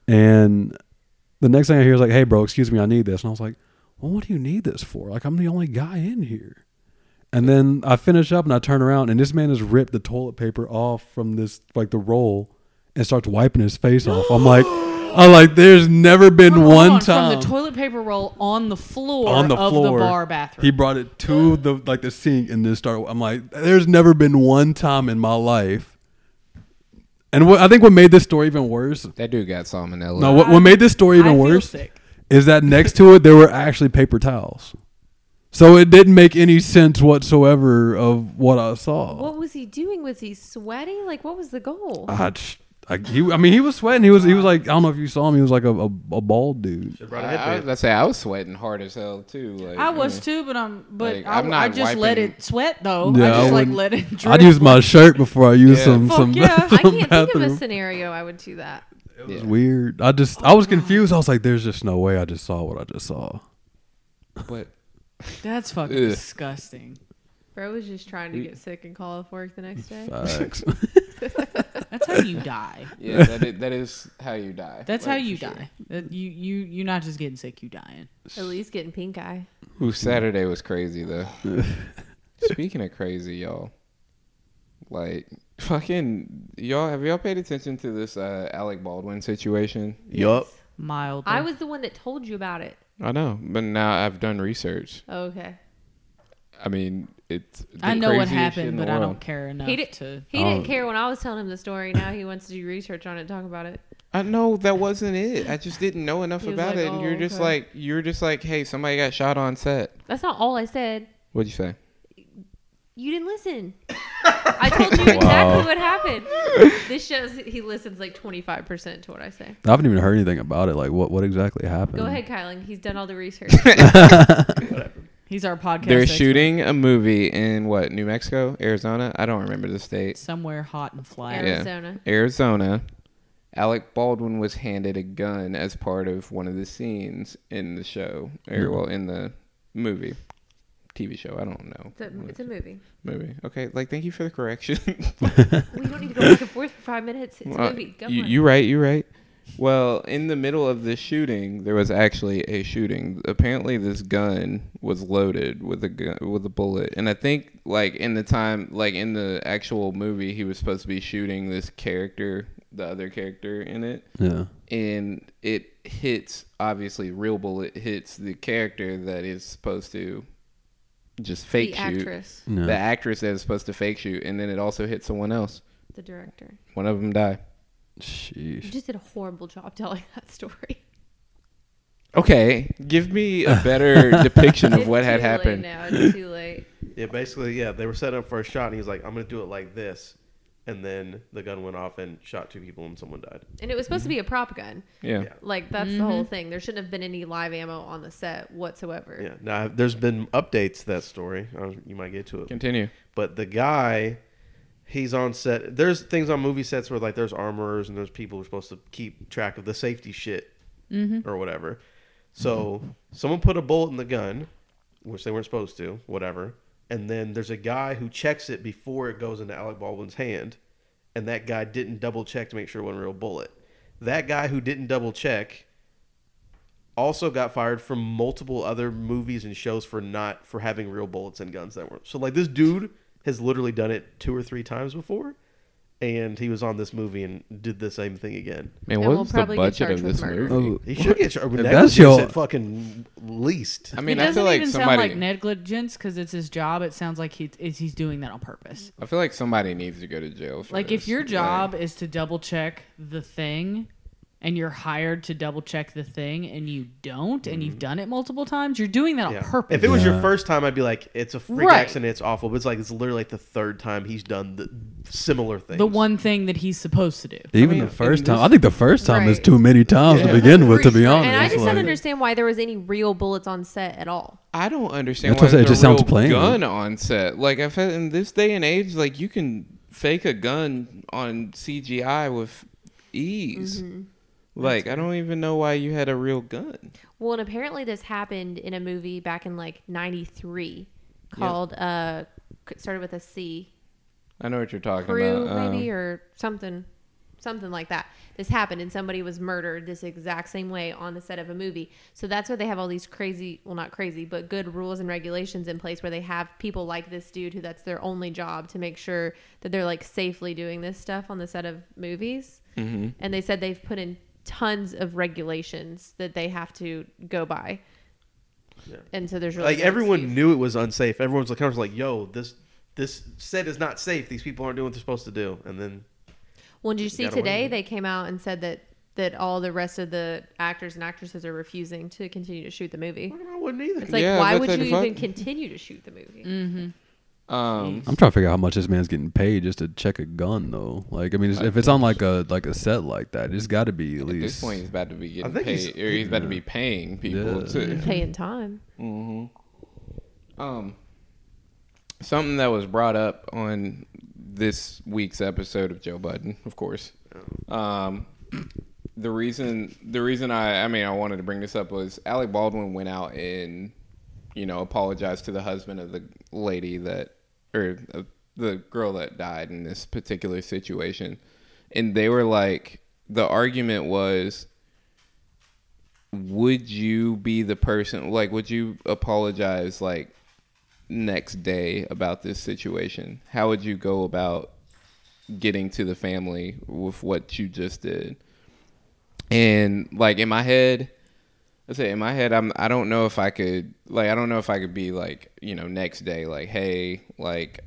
And the next thing I hear is like, "Hey, bro, excuse me, I need this," and I was like, "Well, what do you need this for? Like, I'm the only guy in here." And then I finish up and I turn around and this man has ripped the toilet paper off from this like the roll and starts wiping his face off. I'm like, <gasps> I'm like, there's never been Hold one on, time from the toilet paper roll on the floor on the of floor. the bar bathroom. He brought it to the like the sink and then started. I'm like, there's never been one time in my life. And what I think what made this story even worse. that dude got salmonella. No, what, what made this story even feel worse sick. is that next to it there were actually paper towels. So it didn't make any sense whatsoever of what I saw. What was he doing? Was he sweating? Like, what was the goal? I, just- I, he, I mean, he was sweating. He was, he was like, I don't know if you saw him. He was like a, a, a bald dude. Should've brought a I, I, headband. let's say I was sweating hard as hell too. Like I was too, but I'm but Like, I, I'm not I just let wiping- it sweat though. Yeah, I I just like wouldn't- let it. Drip. I'd use my shirt before I use Yeah. some Fuck some. yeah. <laughs> I some can't think of bathroom. a scenario I would do that. It was Yeah. weird. I just I was confused. I was like, "There's just no way." I just saw what I just saw. But That's fucking Ugh. disgusting. Bro was just trying to get sick and call off work the next day. Facts. <laughs> That's how you die. <laughs> yeah, that is, that is how you die. That's Like, how you for sure. die. That you you you're not just getting sick. You dying. At least getting pink eye. Ooh, Saturday was crazy though. <laughs> Speaking of crazy, y'all, like fucking y'all, have y'all paid attention to this uh, Alec Baldwin situation? Yup. Mild. I was the one that told you about it. I know, but now I've done research. Oh, okay. I mean, it's. the I know what craziest shit in happened, the but I don't care enough He did- to. He Oh. didn't care when I was telling him the story. Now he wants to do research on it and talk about it. I know that wasn't it. I just didn't know enough He was about like, it. And "Oh, you're just okay." like you're just like, hey, somebody got shot on set. That's not all I said. What'd you say? You didn't listen. I told you <laughs> exactly Wow. what happened. This shows he listens like 25% to what I say. I haven't even heard anything about it. Like, what what exactly happened? Go ahead, Kylan. He's done all the research. <laughs> <laughs> He's our podcast. They're expert. shooting a movie in what New Mexico, Arizona. I don't remember the state. somewhere hot and flat. Yeah. Arizona. Arizona. Alec Baldwin was handed a gun as part of one of the scenes in the show, or hmm. well, in the movie, TV show. I don't know. It's a, it's a movie. movie. Okay, like thank you for the correction. <laughs> We don't need to go back and forth for five minutes. It's Well, a movie. Go you, on. you right, you right. Well, in the middle of this shooting, there was actually a shooting. Apparently, this gun was loaded with a gun with a bullet, and I think like in the time, like in the actual movie, he was supposed to be shooting this character, the other character in it, Yeah. and it hits obviously real bullet hits the character that is supposed to just fake the shoot. actress, Yeah. The actress that is supposed to fake shoot, and then it also hit someone else. the director. One of them died. You just did a horrible job <laughs> telling that story. Okay, give me a better <laughs> depiction of It's what had too late happened. Now it's too late. <laughs> Yeah, basically, yeah, they were set up for a shot, and he was like, "I'm gonna do it like this," and then the gun went off and shot two people, and someone died. And it was supposed to be a prop gun. Yeah. Yeah. Like that's the whole thing. There shouldn't have been any live ammo on the set whatsoever. Yeah. Now, there's been updates to that story. Uh, You might get to it, Continue. but the guy, he's on set. There's things on movie sets where like there's armorers and there's people who are supposed to keep track of the safety shit mm-hmm. or whatever. Mm-hmm. So someone put a bullet in the gun, which they weren't supposed to, whatever. And then there's a guy who checks it before it goes into Alec Baldwin's hand, and that guy didn't double check to make sure it wasn't a real bullet. That guy who didn't double check also got fired from multiple other movies and shows for not for having real bullets and guns that weren't. So like this dude has literally done it two or three times before, and he was on this movie and did the same thing again. Man, And what we'll was the probably get budget charged of with this murder. movie? Oh, He should get charged with If that's negligence your- at fucking least. I mean, it I doesn't feel like even somebody. sound like negligence because it's his job. It sounds like he, is he's doing that on purpose. I feel like somebody needs to go to jail. For Like this. if your Like, job is to double check the thing, and you're hired to double check the thing, and you don't, and you've mm-hmm. done it multiple times, you're doing that on Yeah. purpose. If it was your first time, I'd be like, it's a freak Right. accident, it's awful. But it's like it's literally like the third time he's done the similar thing. the one thing that he's supposed to do. Even mean, the first in time, this- I think the first time is Right. too many times Yeah. to begin with. To be honest, And I just Like, don't understand why there was any real bullets on set at all. I don't understand That's why what I said, it there's just a real sounds plain. gun on set. Like I've had in this day and age, like you can fake a gun on CGI with ease. Mm-hmm. Mm-hmm. Like I don't even know why you had a real gun. Well, and apparently this happened in a movie back in like '93 called uh, it started with a C, I know what you're talking Crow about. maybe Um, or something, something like that. This happened and somebody was murdered this exact same way on the set of a movie. So that's why they have all these crazy, well, not crazy, but good rules and regulations in place where they have people like this dude who that's their only job to make sure that they're like safely doing this stuff on the set of movies. mhm. and they said they've put in tons of regulations that they have to go by. Yeah. And so there's really like no everyone excuse. knew it was unsafe. Everyone's like, kind of like, yo, this this set is not safe. These people aren't doing what they're supposed to do. And then Well, did you see today they came out and said that that all the rest of the actors and actresses are refusing to continue to shoot the movie. I wouldn't either. It's like Yeah, why would you even continue to shoot the movie? Mm-hmm. Um, I'm trying to figure out how much this man's getting paid just to check a gun, though. Like, I mean, if it's on like a like a set like that, it's got to be at at least. this point, he's about to be getting think paid, he's- or he's about to be paying people Yeah. to. Paying time. hmm Um, something that was brought up on this week's episode of Joe Budden, of course. Um, the reason the reason I I mean I wanted to bring this up was Alec Baldwin went out and you know apologized to the husband of the lady that or uh, the girl that died in this particular situation, and they were like the argument was would you be the person like would you apologize like next day about this situation? How would you go about getting to the family with what you just did? And like in my head let's say in my head i'm i don't know if i could like i don't know if i could be like you know next day like hey like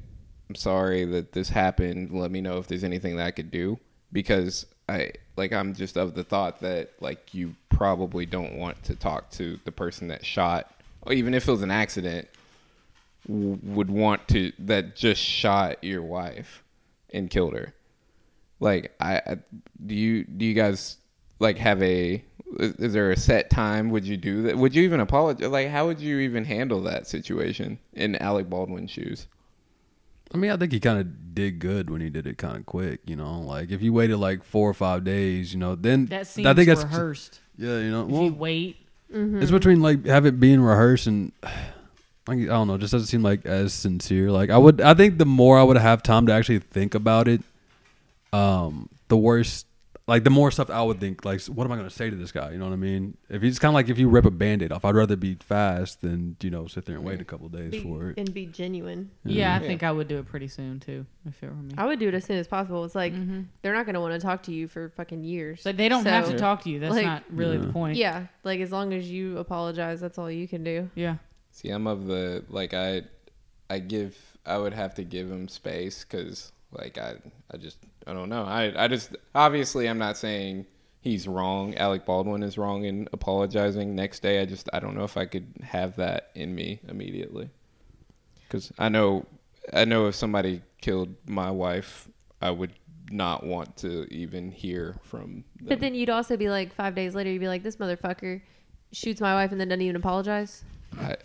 i'm sorry that this happened. Let me know if there's anything that i could do. Because i like I'm just of the thought that like you probably don't want to talk to the person that shot, or even if it was an accident, w- would want to that just shot your wife and killed her. Like I, I do you do you guys like have a is, is there a set time would you do that would you even apologize like how would you even handle that situation in Alec Baldwin's shoes I mean, I think he kind of did good when he did it kind of quick. You know, like if you waited like four or five days, you know, then That seems I think that's rehearsed. yeah, you know, If well, you wait, it's between like have it being rehearsed and <sighs> like I don't know, it just doesn't seem like as sincere. Like I would, I think the more I would have time to actually think about it, um, the worse. Like the more stuff I would think, like, what am I going to say to this guy? You know what I mean? If he's kind of like if you rip a band-aid off, I'd rather be fast than you know sit there and wait a couple of days Be- for it. and be genuine. yeah, I Yeah. think I would do it pretty soon too, if it were me. I would do it as soon as possible. It's like Mm-hmm. they're not going to want to talk to you for fucking years. So they don't have to talk to you. That's like- not really the point. Yeah, like as long as you apologize, that's all you can do. Yeah. See, I'm of the like I, I give I would have to give him space because like I I just I don't know I I just obviously I'm not saying he's wrong. Alec Baldwin is wrong in apologizing. Next day, I just I don't know if I could have that in me immediately because I know I know if somebody killed my wife, I would not want to even hear from. Them. But then you'd also be like, five days later, you'd be like, this motherfucker shoots my wife and then doesn't even apologize. I,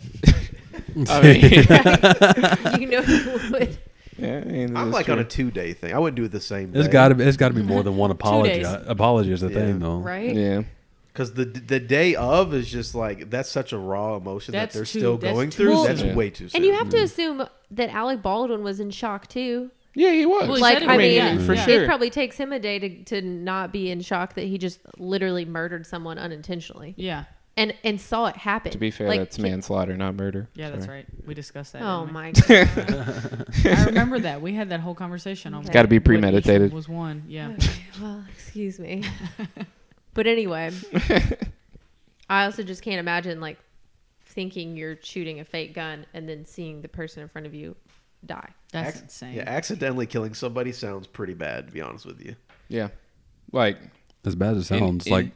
<laughs> I mean, <laughs> you know you would. Yeah, I mean, I'm that's like on a two day thing. I wouldn't do it the same day. It's got to be. It's got to be more than one apology. days. apology is the Yeah. thing, though. Right? yeah. Because the the day of is just like that's such a raw emotion That's that they're too- still going too through. soon. That's Yeah. way too soon. And you have to assume that Alec Baldwin was in shock too. Yeah, he was. Well, he like, said I mean, yeah, for yeah. sure. it probably takes him a day to, to not be in shock that he just literally murdered someone unintentionally Yeah. And and saw it happen. To be fair, Like, that's manslaughter, not murder. Yeah, that's Sorry. right. We discussed that. Oh my god! <laughs> <laughs> I remember that. We had that whole conversation on It's what- gotta be what each premeditated. Was one. Yeah. <laughs> Okay, well, excuse me. but anyway, I also just can't imagine like thinking you're shooting a fake gun and then seeing the person in front of you die. That's Ac- insane. Yeah, accidentally killing somebody sounds pretty bad. To be honest with you. Yeah, like As bad as it In- sounds, in- like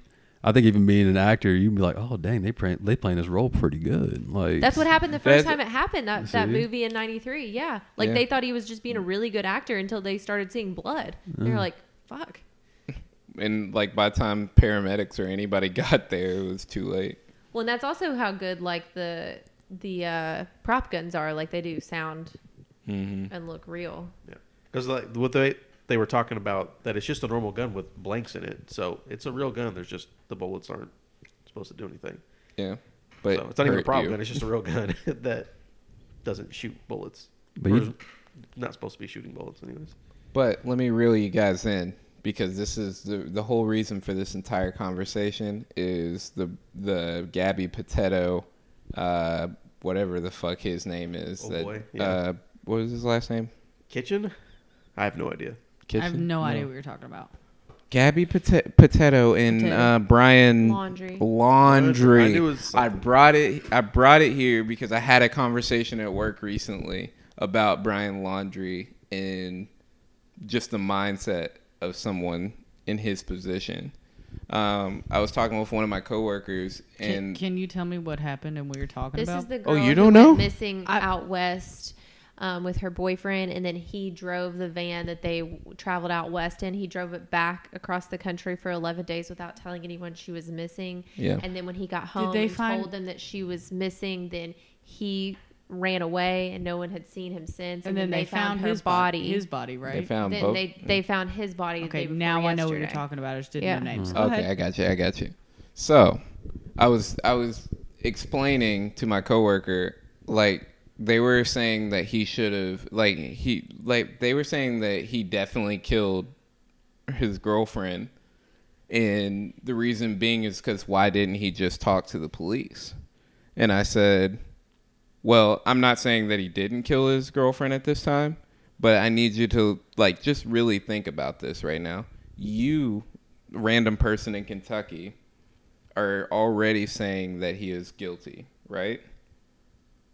I think even being an actor, you'd be like, "Oh, dang, they play, they playing this role pretty good." Like That's what happened the first time it happened. That that movie in '93. Yeah, like Yeah. they thought he was just being a really good actor until they started seeing blood. They were like, "Fuck." <laughs> and like by the time paramedics or anybody <laughs> got there, it was too late. Well, and that's also how good like the the uh, prop guns are. Like they do sound Mm-hmm. and look real. Yeah, because like what they they were talking about that it's just a normal gun with blanks in it, so it's a real gun. There's just the bullets aren't supposed to do anything. Yeah, but so it's not even a hurt prop you. gun. It's just a real gun <laughs> that doesn't shoot bullets. But you- is not supposed to be shooting bullets, anyways. But let me reel you guys in because this is the the whole reason for this entire conversation is the the Gabby Potato, uh, whatever the fuck his name is. Oh that, boy, yeah. Uh, what was his last name? Kitchen? I have no idea. I have Kitchen? no, idea what you're talking about. Gabby Potato, Potato and Potato. uh, Brian Laundrie. Laundry. I knew it was I something. brought it. I brought it here because I had a conversation at work recently about Brian Laundrie and just the mindset of someone in his position. Um, I was talking with one of my coworkers, Can, and can you tell me what happened and we you're talking This about? is the Oh, girl you who don't went know? missing I- out west um, with her boyfriend, and then he drove the van that they traveled out west in. He drove it back across the country for 11 days without telling anyone she was missing. Yeah. And then when he got home they and find- told them that she was missing, then he ran away, and no one had seen him since. and then they, found, her his body. His body, right? they found then both. they they found his body. the okay, day before now I know what you're talking about. I just didn't Yeah. know names. Go Okay, ahead. I got you. I got you. So, I was I was explaining to my coworker like they were saying that he should have like he like they were saying that he definitely killed his girlfriend and the reason being is cuz why didn't he just talk to the police? And I said, "Well, I'm not saying that he didn't kill his girlfriend at this time, but I need you to like just really think about this right now. You random person in Kentucky are already saying that he is guilty, right?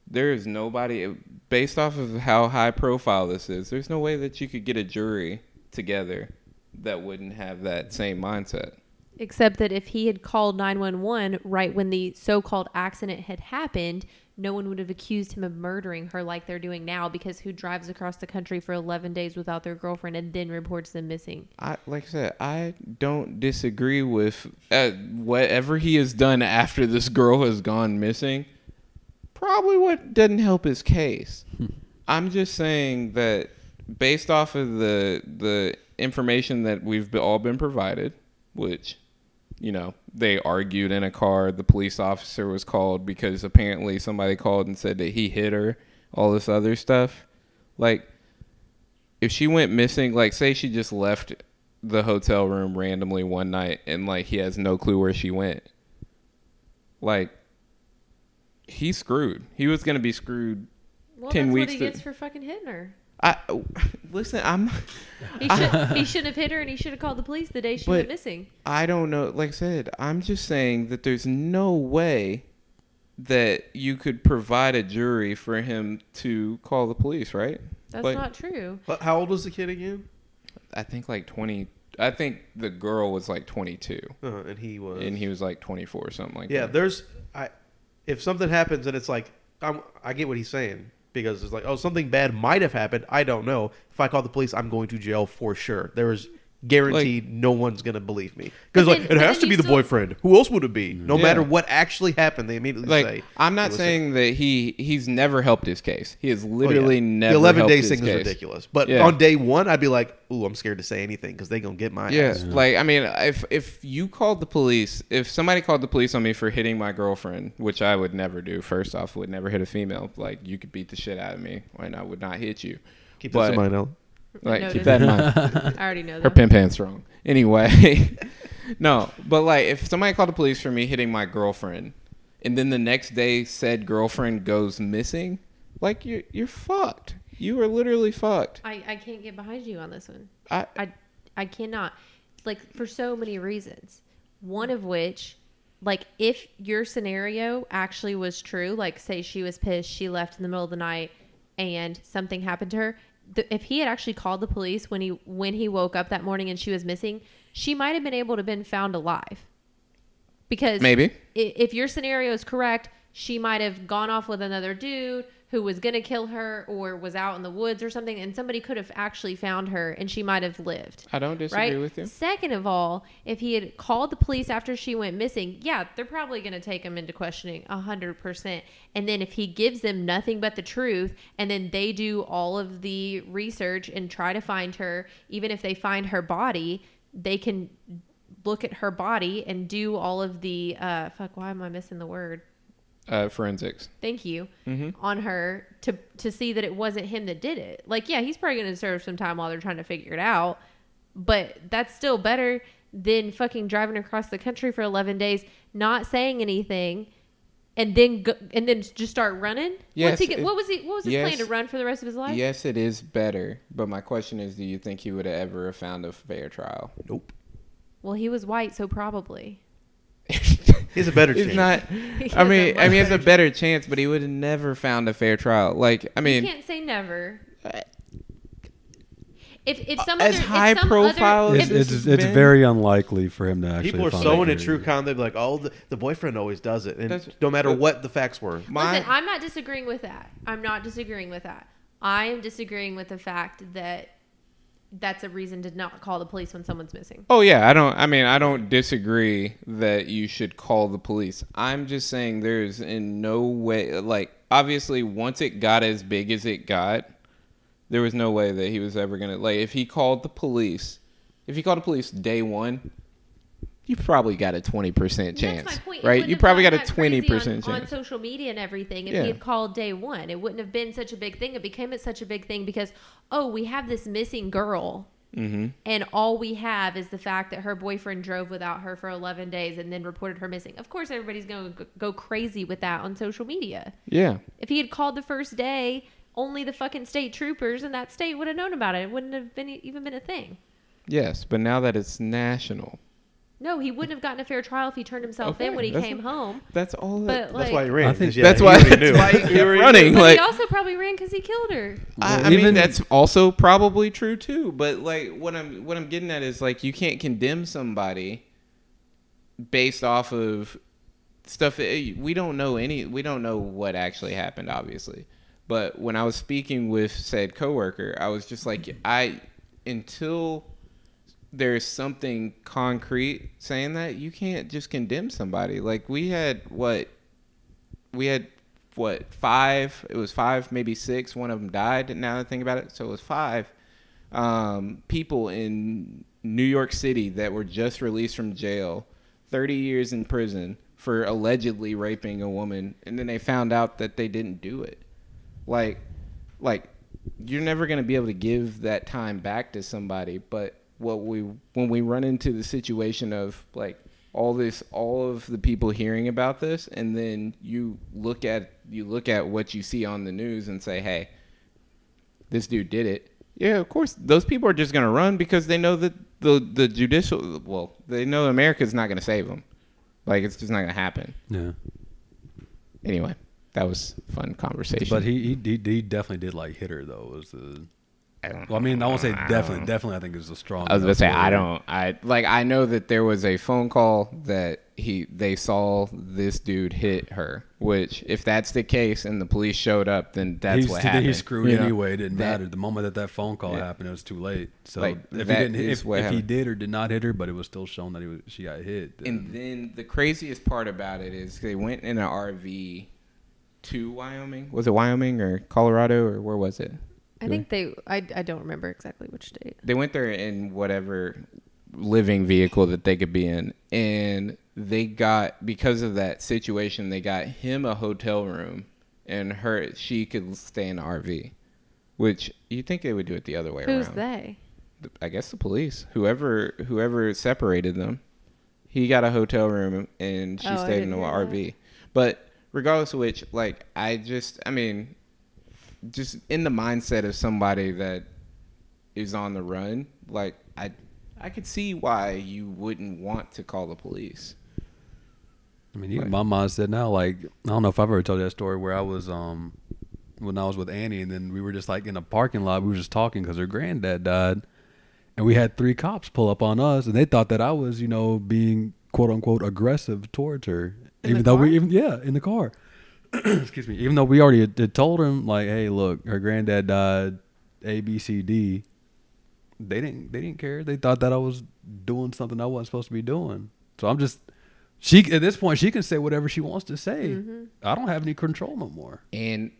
There is nobody, based off of how high profile this is, there's no way that you could get a jury together that wouldn't have that same mindset. Except that if he had called 911 right when the so called accident had happened, no one would have accused him of murdering her like they're doing now because who drives across the country for 11 days without their girlfriend and then reports them missing? I like I said, I don't disagree with uh, whatever he has done after this girl has gone missing. Probably what doesn't help his case. Hmm. I'm just saying that based off of the the information that we've all been provided, which you know they argued in a car. The police officer was called because apparently somebody called and said that he hit her. All this other stuff, like if she went missing, like say she just left the hotel room randomly one night and like he has no clue where she went. Like he's screwed. He was gonna be screwed. Well, 10 that's weeks what he to- gets for fucking hitting her. I <laughs> listen. I'm. <laughs> He should, <laughs> he shouldn't have hit her and he should have called the police the day she went missing. I don't know. Like I said, I'm just saying that there's no way that you could provide a jury for him to call the police, right? That's Like, not true. But How old was the kid again? I think like 20. I think the girl was like 22, Uh, and he was. and he was like 24 or something like yeah, that. Yeah, there's. I. If something happens and it's like, I'm, I get what he's saying because it's like, oh, something bad might have happened. I don't know. If I call the police, I'm going to jail for sure. There is guaranteed no one's gonna believe me because like it has to be the still- boyfriend. Who else would it be? Mm-hmm. No Yeah. matter what actually happened, they immediately Like say. I'm not it saying that he he's never helped his case. He has Oh, yeah. literally never. The 11 helped days thing is ridiculous. But Yeah. on day one, I'd be like, "Ooh, I'm scared to say anything because they gonna get my Yeah, ass." like I mean, if if you called the police, if somebody called the police on me for hitting my girlfriend, which I would never do. First off, would never hit a female. Like you could beat the shit out of me, and I would not hit you. Keep But- this in mind, Ellen. Like Noted. keep <laughs> that in mind. I already know that. Her pimp hand's wrong. Anyway, <laughs> no, but like if somebody called the police for me hitting my girlfriend, and then the next day said girlfriend goes missing, like you're you're fucked. You are literally fucked. I, I can't get behind you on this one. I I I cannot. Like for so many reasons. One of which like if your scenario actually was true, like say she was pissed, she left in the middle of the night and something happened to her, the, if he had actually called the police when he when he woke up that morning and she was missing, she might have been able to have been found alive. Because maybe. i- if your scenario is correct, she might have gone off with another dude who was going to kill her or was out in the woods or something and somebody could have actually found her and she might have lived. I don't disagree Right? with you. Second of all, if he had called the police after she went missing, yeah, they're probably going to take him into questioning 100%. And then if he gives them nothing but the truth and then they do all of the research and try to find her, even if they find her body, they can look at her body and do all of the uh fuck why am I missing the word? Uh, forensics. thank you Mhm. on her to to see that it wasn't him that did it like yeah he's probably going to serve some time while they're trying to figure it out but that's still better than fucking driving across the country for 11 days not saying anything and then go, and then just start running Yes, What's he get, it- what was he what was his yes. plan to run for the rest of his life Yes, it is better. But my question is, do you think he would have ever found a fair trial? Nope. well he was white so probably He has a better It's chance. not. <laughs> He I mean, I mean, he has a better better chance, but he would have never found a fair trial. Like, I mean, you mean, can't say never uh, if if uh, some as other, if high some profile other, as It's, this it's, has very unlikely for him to actually. People are find so a into true crime. They'd be like, "Oh, the, the boyfriend always does it," and That's- no matter but- what the facts were. my Listen, I'm not disagreeing with that. I'm not disagreeing with that. I am disagreeing with the fact that that's a reason to not call the police when someone's missing. Oh yeah, I don't. I mean, I don't disagree that you should call the police. I'm just saying there's in no way. Like, obviously, once it got as big as it got, there was no way that he was ever gonna like. If he called the police, if he called the police day one, you probably got a twenty percent chance, That's my point. Right? You probably got a 20% on, on social media and everything. If Yeah. he had called day one, it wouldn't have been such a big thing. It became such a big thing because oh, we have this missing girl. hmm And all we have is the fact that her boyfriend drove without her for 11 days and then reported her missing. Of course, everybody's going to go crazy with that on social media. Yeah. If he had called the first day, only the fucking state troopers in that state would have known about it. It wouldn't have been even been a thing. Yes, but now that it's national, No, he wouldn't have gotten a fair trial if he turned himself Okay, in when he that's came what- home. That's all. That, But That's why he ran. I think 'cause, yeah, that's he why. already That's knew. why he He kept running. but Like he also probably ran because he killed her. I, I Well, mean, that's also probably true too. But like, what I'm what I'm getting at is like, you can't condemn somebody based off of stuff. eh, We don't know any. We don't know what actually happened, obviously. But when I was speaking with said coworker, I was just like, I until there's something concrete saying that you can't just condemn somebody. Like we had what we had what five? It was five, maybe six. One of them died. Now that I think about it, so it was five um, people in New York City that were just released from jail, thirty years in prison for allegedly raping a woman, and then they found out that they didn't do it. Like, like you're never gonna be able to give that time back to somebody, but what we when we run into the situation of like all this all of the people hearing about this and then you look at you look at what you see on the news and say hey this dude did it yeah of course those people are just going to run because they know that the the judicial well they know america's not going to save them like it's just not going to happen Yeah. anyway that was fun conversation But he, he he he definitely did like hit her though. Was the I don't- well, I mean, I won't say I definitely. Definitely, I think is a strong. I was gonna say I don't I like I know that there was a phone call that he they saw this dude hit her, which if that's the case and the police showed up, then that's He's, what happened. he screwed you know? anyway. It didn't That- matter. The moment that that phone call Yeah. happened, it was too late. So Like, if he didn't, if, if he did or did not hit her, but it was still shown that he was, she got hit. Then, And then the craziest part about it is they went in an RV to Wyoming. Was it Wyoming or Colorado or where was it? I think they. I, I don't remember exactly which state. they went there in whatever living vehicle that they could be in and they got because of that situation they got him a hotel room and her she could stay in the rv which you think they would do it the other way around. Who's around they? i guess the police whoever whoever separated them he got a hotel room and she Oh, stayed in the rv but regardless of which like i just i mean just in the mindset of somebody that is on the run, like I I could see why you wouldn't want to call the police. I mean, even Like- my mindset now, like I don't know if I've ever told you that story where I was um when I was with Annie, and then we were just like in a parking lot. We were just talking because her granddad died, and we had three cops pull up on us, and they thought that I was, you know, being quote unquote aggressive towards her, In even though car? we even yeah in the car. <clears throat> Excuse me. Even though we already had, had told him like, hey, look, her granddad died, A B C D. They didn't. They didn't care. They thought that I was doing something I wasn't supposed to be doing. So I'm just. She at this point she can say whatever she wants to say. Mm-hmm. I don't have any control no more. And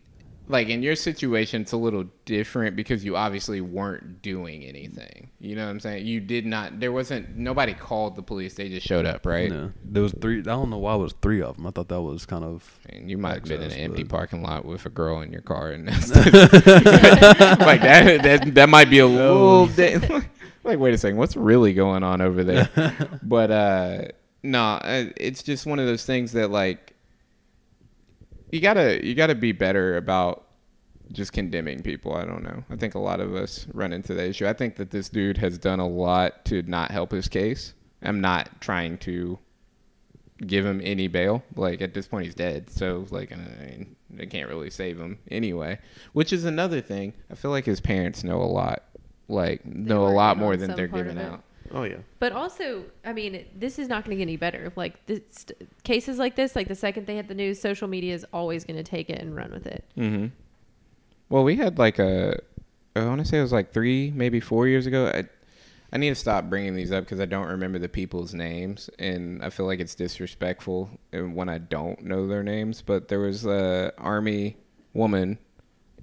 like in your situation, it's a little different because you obviously weren't doing anything. You know what I'm saying? You did not. There wasn't. Nobody called the police. They just showed up, right? There was three. I don't know why it was three of them. I thought that was kind of. And you might have been in an empty parking lot with a girl in your car, and that's <laughs> <laughs> like that. That that might be a little. Di- <laughs> like, wait a second, what's really going on over there? but uh, no, uh, it's just one of those things that like you gotta you gotta be better about just condemning people. I don't know. I think a lot of us run into that issue. I think that this dude has done a lot to not help his case. I'm not trying to give him any bail. Like at this point, he's dead. So like, I mean, they can't really save him anyway. Which is another thing. I feel like his parents know a lot. Like know a lot more than they're giving out. Oh yeah. But also, I mean, this is not going to get any better. Like this, cases like this, like the second they hit the news, social media is always going to take it and run with it. Mm-hmm. Well, we had like a, I want to say it was like three, maybe four years ago. I, I need to stop bringing these up because I don't remember the people's names, and I feel like it's disrespectful when I don't know their names. But there was a army woman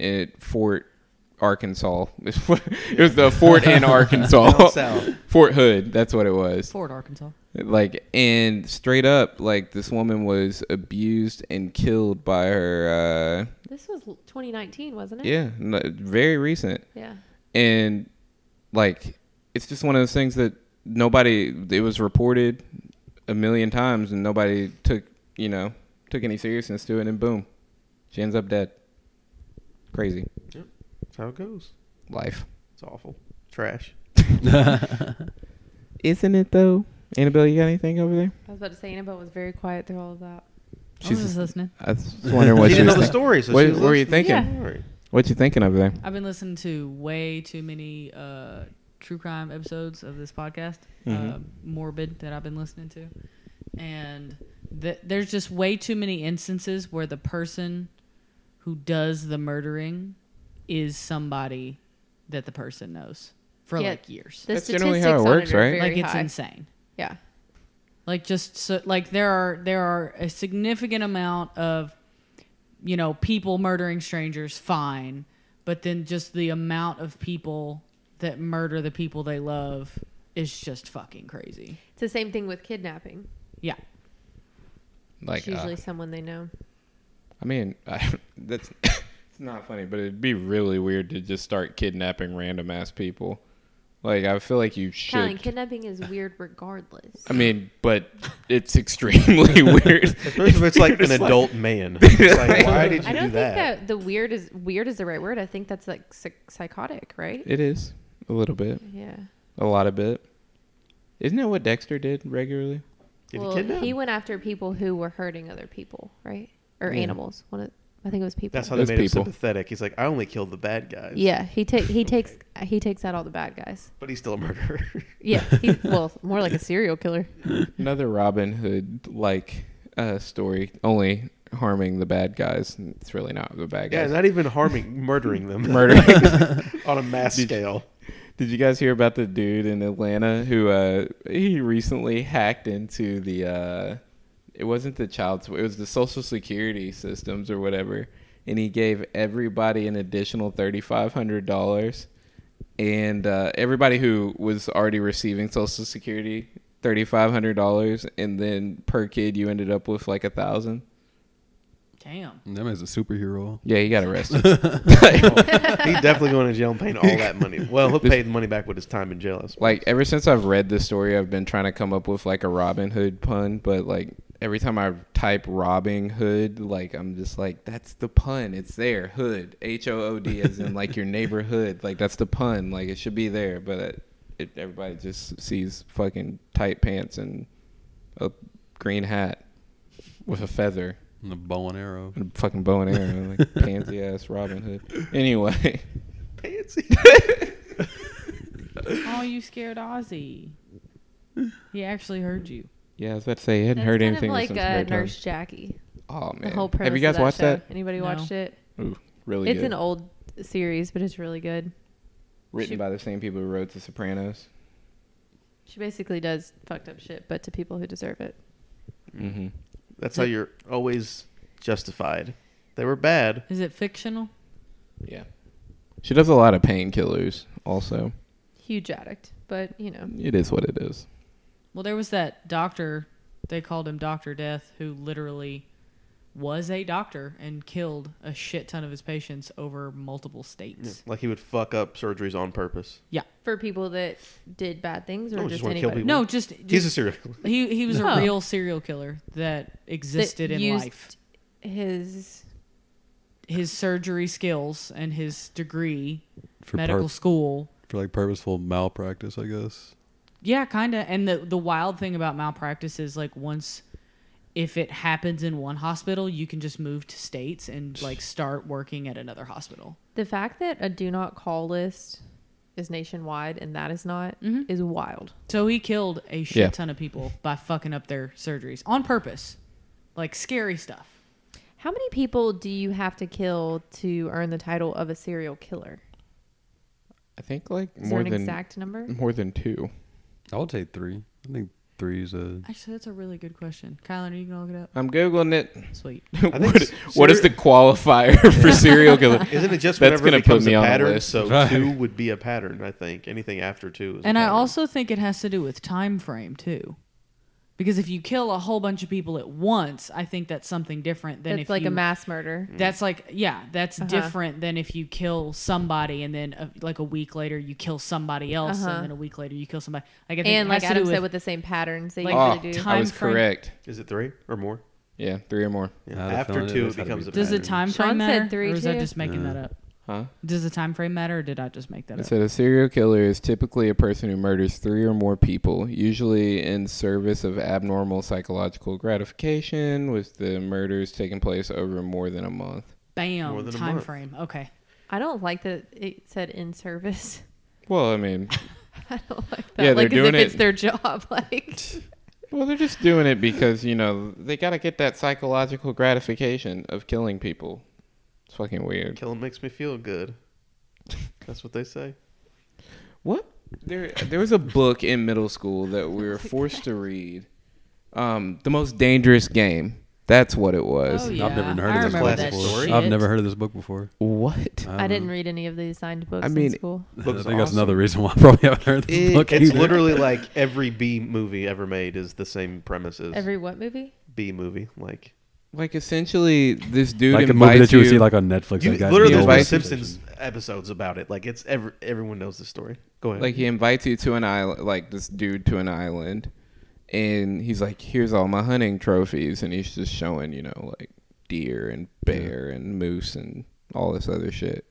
at Fort Arkansas. <laughs> it was the fort in Arkansas, Fort Hood. That's what it was Fort Arkansas. like and straight up like this woman was abused and killed by her uh This was 2019, wasn't it? yeah n- very recent Yeah. and like it's just one of those things that nobody it was reported a million times and nobody took you know took any seriousness to it and boom she ends up dead crazy That's how it goes. life It's awful. Trash. <laughs> isn't it though Annabelle, you got anything over there? I was about to say Annabelle was very quiet through all of that. I was just listening. I was wondering <laughs> what she you didn't know was the think- story. So What- what were you thinking? All right. What you thinking over there? I've been listening to way too many uh, true crime episodes of this podcast, Mhm. uh, morbid that I've been listening to, and th- there's just way too many instances where the person who does the murdering is somebody that the person knows for Yeah, like years. The That's generally how it works, are right? Like it's high. insane. Yeah. Like just so, like there are there are a significant amount of you know people murdering strangers fine, but then just the amount of people that murder the people they love is just fucking crazy. It's the same thing with kidnapping. Yeah. Like, it's usually uh, someone they know. I mean, I, <laughs> that's it's not funny, but it'd be really weird to just start kidnapping random ass people. Like, I feel like you should. Colin, kidnapping is weird regardless. I mean, but it's extremely <laughs> weird. Especially if it's like an just like- adult man. <laughs> It's like, why did you I don't do think that? that the weird is weird is the right word. I think that's like psychotic, right? It is a little bit, Yeah. a lot of bit. Isn't that what Dexter did regularly? Did well, he he went after people who were hurting other people, right? Or Yeah. animals. One of, I think it was people. That's how Those they made people. him sympathetic. He's like, I only killed the bad guys. yeah, he take he <laughs> takes he takes out all the bad guys. But he's still a murderer. <laughs> Yeah, he, <laughs> well, more like a serial killer. Another Robin Hood like uh, story, only harming the bad guys. It's really not the bad guys. yeah, guys. not even harming, murdering them. Murdering. on a mass Did- scale. Did you guys hear about the dude in Atlanta who uh he recently hacked into the uh it wasn't the child it was the social security systems or whatever and he gave everybody an additional $3500 and uh everybody who was already receiving social security $3500 and then per kid you ended up with like a thousand Damn. That man's a superhero. yeah he got arrested <laughs> <laughs> He's definitely going to jail and paying all that money. Well, he'll pay the money back with his time in jail. Like ever since I've read this story, I've been trying to come up with like a Robin Hood pun, but like every time I type robbing hood, like I'm just like that's the pun. It's there, hood, H O O D, as in like your neighborhood. Like that's the pun. Like it should be there, but it, it, everybody just sees fucking tight pants and a green hat with a feather And the bow and arrow. and a fucking bow and arrow, like <laughs> pansy ass Robin Hood. Anyway, Pansy. <laughs> Oh, you scared Ozzy. He actually heard you. Yeah, I was about to say he hadn't That's heard kind anything of like since uh, Mary Nurse Tyler. Jackie. Oh The man, whole premise have you guys of that watched show. that? Anybody No. watched it? Ooh, really it's good. an old series, but it's really good. Written She- by the same people who wrote The Sopranos. She basically does fucked up shit, but to people who deserve it. Mm-hmm. That's how you're always justified. They were bad. Is it fictional? Yeah. She does a lot of painkillers. Also, Huge addict, but you know, it is what it is. Well, there was that doctor, they called him Dr. Death, who literally was a doctor and killed a shit ton of his patients over multiple states. Like he would fuck up surgeries on purpose. Yeah. For people that did bad things or No, just just wanna kill anybody people. No, just, just He's a serial killer. he he was a <laughs> Oh. real serial killer that existed in used life. his His surgery skills and his degree, For medical pur- school. for like purposeful malpractice, I guess. Yeah, kind of. And the the wild thing about malpractice is like once if it happens in one hospital, you can just move to states and like start working at another hospital. the fact that a do not call list is nationwide and that is not Mhm. is wild. So he killed a shit Yeah. ton of people by fucking up their surgeries on purpose. Like scary stuff. How many people do you have to kill to earn the title of a serial killer? I think like Is more there an than exact number? more than two. I would say three. I think three is a. Actually, that's a really good question. Kylan, are you gonna look it up? I'm googling it. Sweet. <laughs> think what, s- what is the qualifier <laughs> for serial killer? <laughs> Isn't it just That's whenever gonna it becomes put me a on the pattern? list. So Right. two would be a pattern. I think anything after two is. a And I pattern. also think it has to do with time frame too. Because if you kill a whole bunch of people at once, I think that's something different than It's if like you, a mass murder. That's like yeah, that's Uh-huh. different than if you kill somebody and then uh, like a week later you kill somebody else Uh-huh. and then a week later you kill somebody. Like I think And like has Adam do said, with, with the same patterns they like, oh, do. time I was frame- correct. Is it three or more? Yeah, three or more. Yeah. I had a After two, it becomes be a does the pattern. time Sean frame said three, or is that just making Yeah. that up? Huh? Does the time frame matter, or did I just make that I up? said a serial killer is typically a person who murders three or more people, usually in service of abnormal psychological gratification, with the murders taking place over more than a month. More Bam, than a time month. frame. Okay. I don't like that it said in service. Well, I mean, <laughs> I don't like that. Yeah, they're like as doing if it's their job. <laughs> Like well, they're just doing it because you know they got to get that psychological gratification of killing people. It's fucking weird. Killing makes me feel good. That's what they say. What? There, there was a book in middle school that we were forced to read. Um, the most dangerous game. That's what it was. Oh yeah, I've never heard I of this remember classic that story. shit. I've never heard of this book before. What? I didn't read any of the assigned books I mean, in school. I Book's think that's another reason why I probably haven't heard this It- book. It's either. literally like <laughs> every B movie ever made is the same premises. Every what movie? B movie, like Like essentially, this dude like a invites movie that you would see like on Netflix. you, that got literally the there's been Simpsons episodes about it. Like it's every everyone knows the story. Go ahead. Like he invites you to an island, like this dude to an island, and he's like, "Here's all my hunting trophies," and he's just showing, you know, like deer and bear and moose and all this other shit.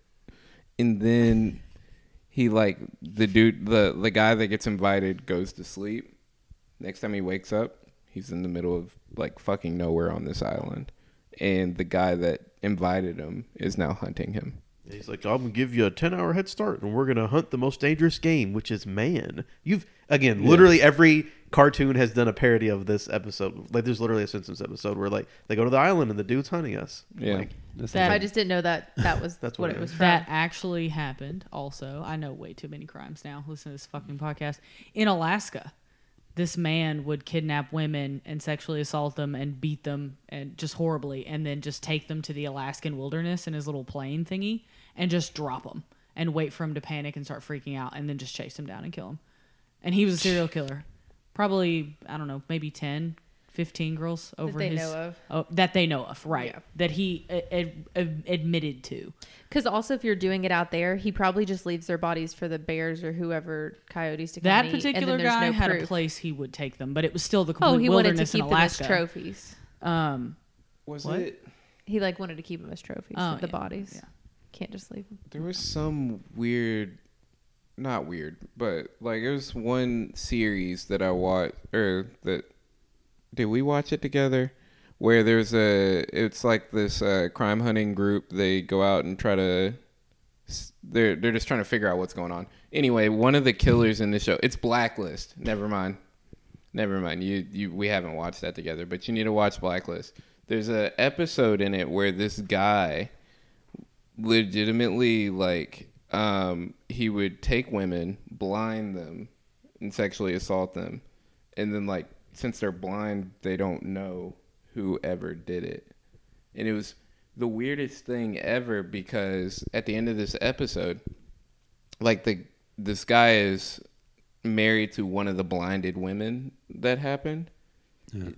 And then he like the dude, the the guy that gets invited goes to sleep. Next time he wakes up, he's in the middle of like fucking nowhere on this island, and the guy that invited him is now hunting him. He's like, I'm gonna give you a ten hour head start, and we're gonna hunt the most dangerous game, which is man. You've again, Yeah. literally every cartoon has done a parody of this episode. Like, there's literally a Simpsons episode where like they go to the island and the dude's hunting us. Yeah. Like, This That- is I just didn't know that <laughs> that was That's what, what it it was is. from. That actually happened. Also, I know way too many crimes now. Listen to this fucking podcast. In Alaska, this man would kidnap women and sexually assault them and beat them and just horribly, and then just take them to the Alaskan wilderness in his little plane thingy and just drop them and wait for him to panic and start freaking out, and then just chase him down and kill him. And he was a serial killer. Probably I don't know, maybe 10, 15 girls over they his know of. Oh, that they know of, right? Yeah. That he ad- ad- admitted to. Because also, if you're doing it out there, he probably just leaves their bodies for the bears or whoever coyotes to come That and eat, and then particular guy no had a place he would take them, but it was still the complete Oh, complete he wanted to keep in them as trophies. Um, Was What? it? He like wanted to keep them as trophies. Oh, the yeah, bodies. yeah. Can't just leave them. There was some weird, not weird, but like it was one series that I watched, or that did we watch it together? Where there's a, it's like this uh, crime hunting group. They go out and try to, they're they're just trying to figure out what's going on. Anyway, one of the killers in the show, it's Blacklist. Never mind, never mind. You you we haven't watched that together, but you need to watch Blacklist. There's a episode in it where this guy legitimately like um he would take women blind them and sexually assault them and then like since they're blind they don't know whoever did it. And it was the weirdest thing ever because at the end of this episode like the this guy is married to one of the blinded women that happened. Yeah.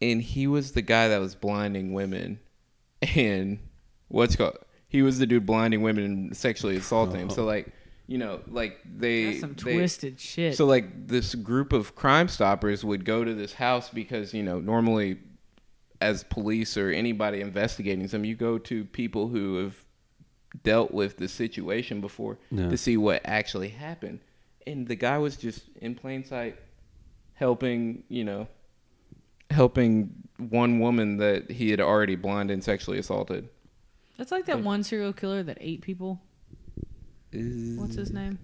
and he was the guy that was blinding women and what's called he was the dude blinding women and sexually assaulting them. So oh. like you know like they that's some they- twisted shit. so like this group of crime stoppers would go to this house because you know normally as police or anybody investigating them you go to people who have dealt with the situation before Yeah. to see what actually happened and the guy was just in plain sight helping you know helping one woman that he had already blinded and sexually assaulted that's like that one serial killer that ate people. What's his name?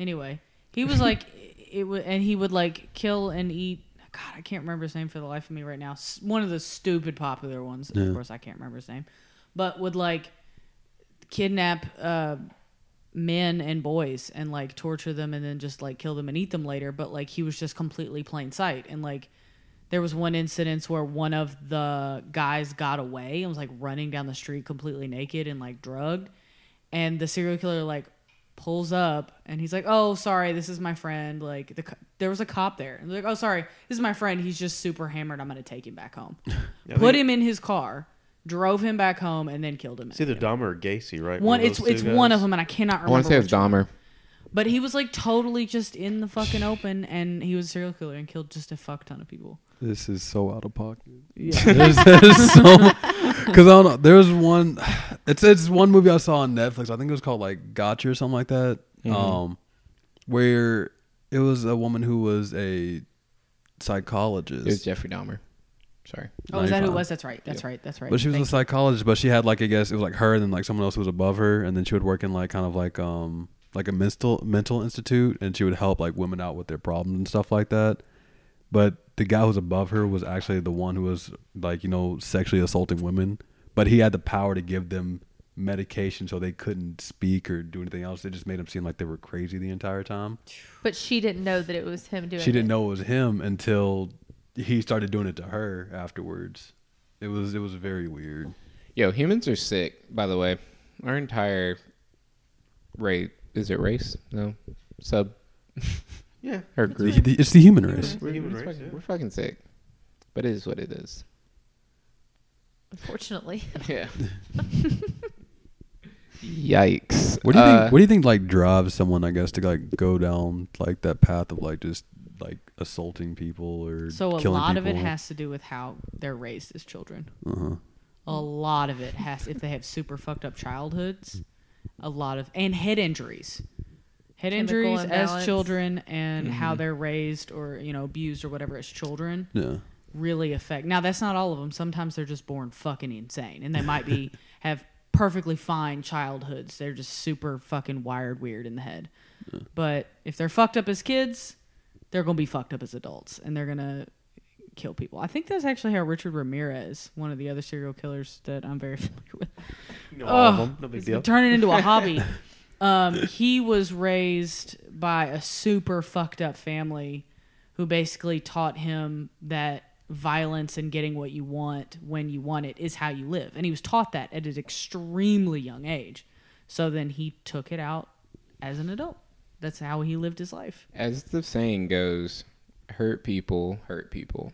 Anyway, he was like <laughs> it would, and he would like kill and eat. God, I can't remember his name for the life of me right now. One of the stupid popular ones. Yeah. Of course, I can't remember his name, but would like kidnap uh, men and boys and like torture them and then just like kill them and eat them later. But like he was just completely plain sight and like. There was one incident where one of the guys got away and was like running down the street completely naked and like drugged and the serial killer like pulls up and he's like oh sorry this is my friend. Like the co- there was a cop there. And they're like oh sorry this is my friend. He's just super hammered. I'm gonna take him back home. <laughs> I put think him in his car drove him back home and then killed him It's either Dahmer or Gacy, right? one of it's it's two one of them and i cannot i remember want to say it was which one. dahmer. But he was like totally just in the fucking open and he was a serial killer and killed just a fuck ton of people. This is so out of pocket. yeah. <laughs> There's, there's so <laughs> because I don't know. There was one. <sighs> It's it's one movie I saw on Netflix. I think it was called like Gothika or something like that. Mhm. Um, where it was a woman who was a psychologist. It was Jeffrey Dahmer. Sorry. Oh, is that who it was? That's right. That's right. That's right. But she was Thank a psychologist, but she had like I guess it was like her and then like someone else who was above her, and then she would work in like kind of like um like a mental mental institute, and she would help like women out with their problems and stuff like that. But the guy who was above her was actually the one who was like you know sexually assaulting women, but he had the power to give them medication so they couldn't speak or do anything else. It just made them seem like they were crazy the entire time. But she didn't know that it was him doing She didn't it. know it was him until he started doing it to her afterwards. It was it was very weird. Yo, humans are sick. By the way, our entire race is it race? No, sub <laughs> Yeah. or The- group. the- It's the human race. We're human we're, race, fucking, yeah. we're fucking sick, but it is what it is. Unfortunately. <laughs> Yeah. <laughs> Yikes. What do you Uh, think? What do you think like drives someone, I guess, to like go down like that path of like just like assaulting people or So a killing lot of it has to do with how they're raised as children. Uh-huh. A lot of it has if they have super fucked up childhoods. A lot of and head injuries. Head Chemical injuries as children and how Mhm. they're raised or you know abused or whatever as children Yeah. really affect. Now that's not all of them. Sometimes they're just born fucking insane and they might be <laughs> have perfectly fine childhoods. They're just super fucking wired weird in the head. But if they're fucked up as kids, they're going to be fucked up as adults and they're going to kill people. I think that's actually how Richard Ramirez, one of the other serial killers that I'm very <laughs> familiar with, You know, all of Oh, them. No big deal. turn it into a hobby. <laughs> Um, he was raised by a super fucked up family who basically taught him that violence and getting what you want when you want it is how you live. And he was taught that at an extremely young age. So then he took it out as an adult. That's how he lived his life. As the saying goes, hurt people hurt people.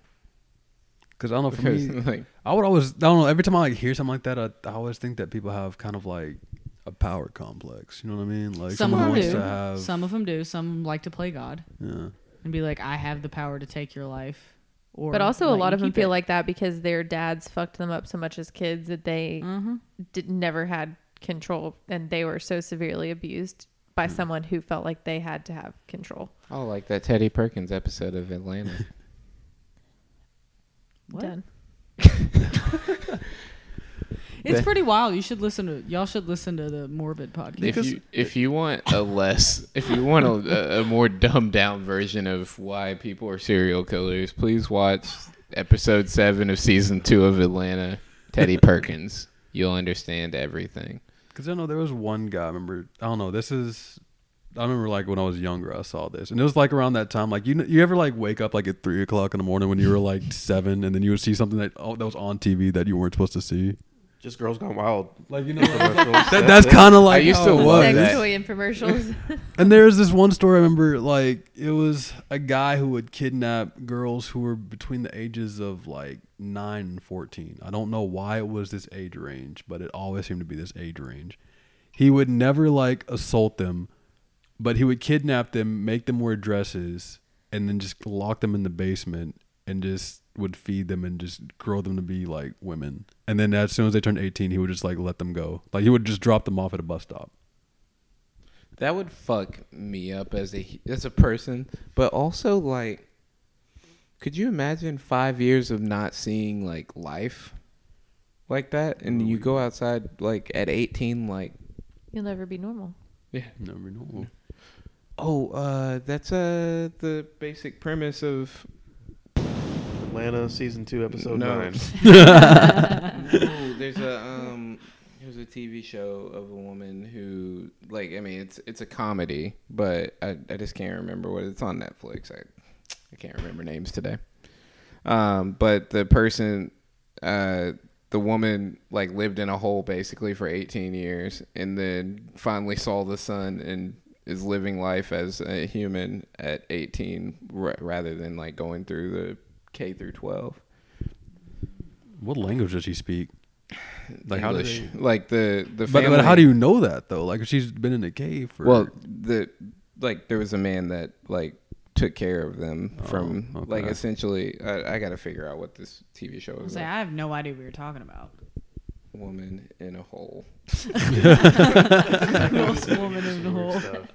Because I don't know. For Because me, <laughs> like I would always. I don't know. Every time I like hear something like that, I, I always think that people have kind of like a power complex. You know what I mean? Like Some of them wants do. to have. Some of them do. Some like to play God yeah. and be like, I have the power to take your life. Or But also, a lot of them feel it. like that because their dads fucked them up so much as kids that they Mhm. did, never had control and they were so severely abused by someone who felt like they had to have control. oh, like that Teddy Perkins episode of Atlanta. <laughs> What? Done. <laughs> <laughs> It's pretty wild. You should listen to y'all should listen to the Morbid podcast. if you if you want a less if you want a, a more dumbed down version of why people are serial killers, please watch episode seven of season two of Atlanta. Teddy <laughs> Perkins. You'll understand everything. Because I don't know there was one guy. I remember. I don't know. This is. I remember like when I was younger, I saw this, and it was like around that time. Like you, you ever like wake up like at three o'clock in the morning when you were like seven, and then you would see something that oh, that was on TV that you weren't supposed to see. Just Girls Gone Wild. Like you know, <laughs> that, that's kind of like I used how to it love was. Sex that. toy infomercials. <laughs> <laughs> And there's this one story I remember, like it was a guy who would kidnap girls who were between the ages of like nine and fourteen. I don't know why it was this age range, but it always seemed to be this age range. He would never like assault them, but he would kidnap them, make them wear dresses, and then just lock them in the basement and just would feed them and just grow them to be like women. And then as soon as they turned eighteen, he would just like let them go. Like he would just drop them off at a bus stop. That would fuck me up as a as a person, but also like, could you imagine five years of not seeing like life like that, and you go outside like at eighteen, like, You'll never be normal. yeah, Never normal. oh, uh, that's uh the basic premise of Atlanta season two episode No. nine. <laughs> <laughs> no, there's a um there's a TV show of a woman who like I mean it's it's a comedy, but I I just can't remember what it's on Netflix. I I can't remember names today. Um, but the person uh the woman like lived in a hole basically for 18 years and then finally saw the sun and is living life as a human at 18 ra- rather than like going through the K through 12. What language does she speak? Like how do English. they? like the the family. but how do you know that though? Like she's been in a cave for. Well, the like there was a man that like took care of them Oh, from like essentially. I, I got to figure out what this TV show is. say, Like. I have no idea what you're talking about. woman in a hole. <laughs> <laughs> Most woman in the Weird hole. stuff.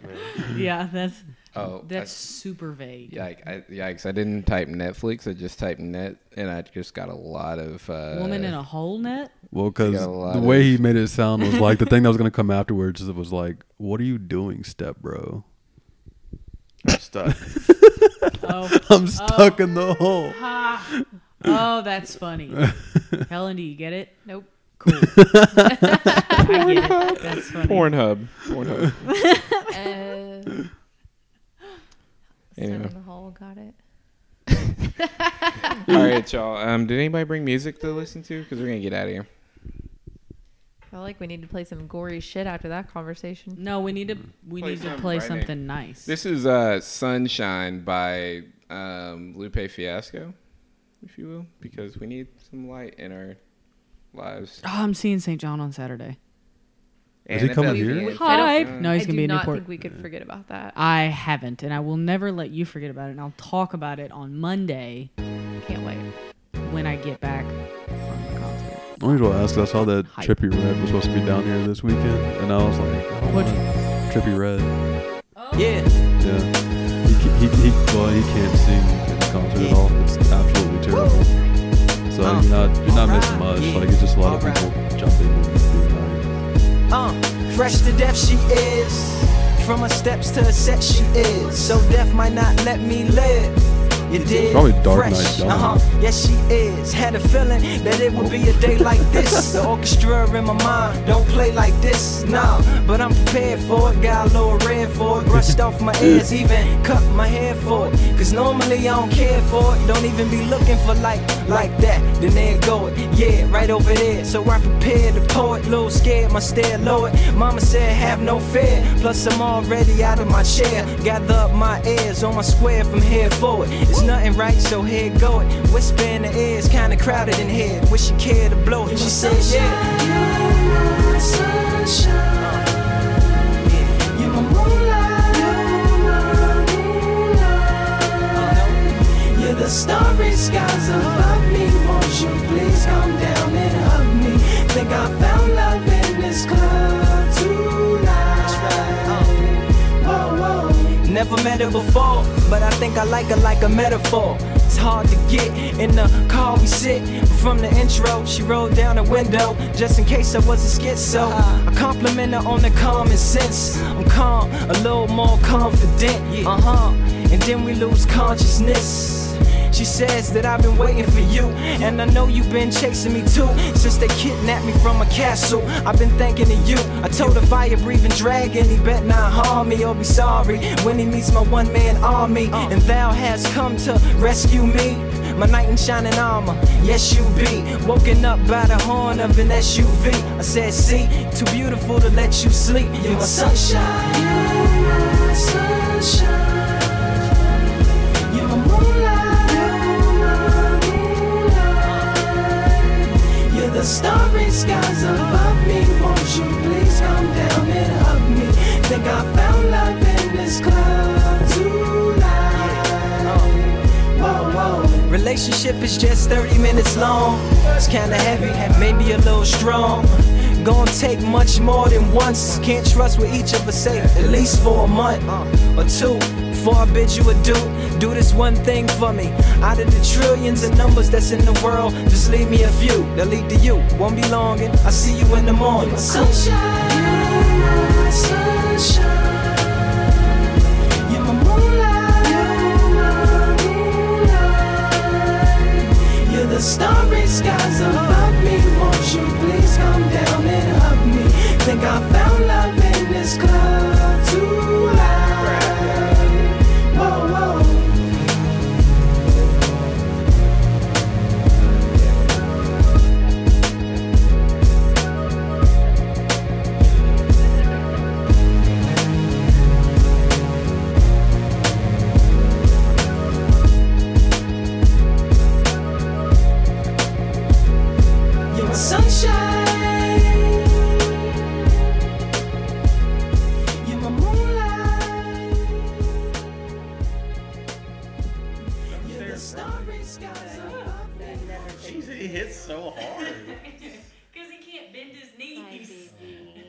Yeah, that's Oh, that's super vague. Yikes! I, yikes! I didn't type Netflix. I just typed net, and I just got a lot of uh, Woman in a hole net. Well, because got a lot the way of- he made it sound was like the thing that was gonna come afterwards was like, "What are you doing, step bro? I'm stuck. <laughs> Oh, <laughs> I'm stuck in the hole." ha. <laughs> oh, that's funny. Helen, do you get it? Nope. Cool. I get it. That's funny. Pornhub. Pornhub. Uh, Anyway. Step in the hole. Got it. <laughs> All right, y'all. Um, did anybody bring music to listen to? Because we're gonna get out of here. I feel like we need to play some gory shit after that conversation. No, we need to we Play need to something play frightening. something nice. This is uh, "Sunshine" by um, Lupe Fiasco, if you will, because we need some light in our lives. oh, I'm seeing St. John on Saturday. Is he coming here? Fans. Hype. Uh, No, he's I gonna be in not Newport. think we could forget about that. I haven't, and I will never let you forget about it. And I'll talk about it on Monday Can't wait. when I get back from the concert. I wanted to ask. 'cause I saw that Hype. Trippie Redd was supposed to be down here this weekend, and I was like, I don't Which- want Trippie Redd. Yeah. Yeah, he, ca- he, he well, he can't sing in the concert at all. It's absolutely terrible. So Uh, you're not you're not missing much. yeah, Like it's just a lot of alright. people jumping and being like, Uh, fresh to death she is. From her steps to her set she is. So death might not let me live. You did. Probably Dark Knight fresh. John. Uh huh. Yes, she is. Had a feeling that it would be a day like this. <laughs> the orchestra in my mind don't play like this. Nah, but I'm prepared for it. Got a little red for it. Brushed <laughs> off my ears, even cut my hair for it. Cause normally I don't care for it. Don't even be looking for like like that. Then there go it. Yeah, right over there. So I prepared to poet. Little scared, my stare lowered. Mama said, have no fear. Plus, I'm already out of my chair. Gather up my ears on my square from here forward. It's nothing right, so here go it. Whisper in the ears, kinda crowded in here. Wish you cared to blow it. She said, yeah. You're my moonlight. You're the starry skies above me. Won't you please come down and hug me? Think I found love Never met her before, but I think I like her like a metaphor. It's hard to get in the car we sit. From the intro, she rolled down the window just in case I was a schizo. I compliment her on the common sense. I'm calm, a little more confident. Uh huh. And then we lose consciousness. She says that I've been waiting for you, and I know you've been chasing me too. Since they kidnapped me from a castle, I've been thinking of you. I told a fire breathing dragon, he bet not harm me or be sorry when he meets my one man army. And thou hast come to rescue me. My knight in shining armor, yes you be. Woken up by the horn of an SUV. I said, see, too beautiful to let you sleep. You're my sunshine. Starry skies above me. Won't you please come down and hug me? Think I found love in this club tonight. Relationship is just 30 minutes long. It's kinda heavy, maybe a little strong. Gonna take much more than once. Can't trust what each of us say, at least for a month or two. Before I bid you adieu, do this one thing for me. Out of the trillions of numbers that's in the world, just leave me a few that lead to you. Won't be long, and I'll see you in the morning. Sunshine, you're my sunshine. You're my moonlight. You're the starry skies above me. Won't you please come down and hug me? Think I found love in this club.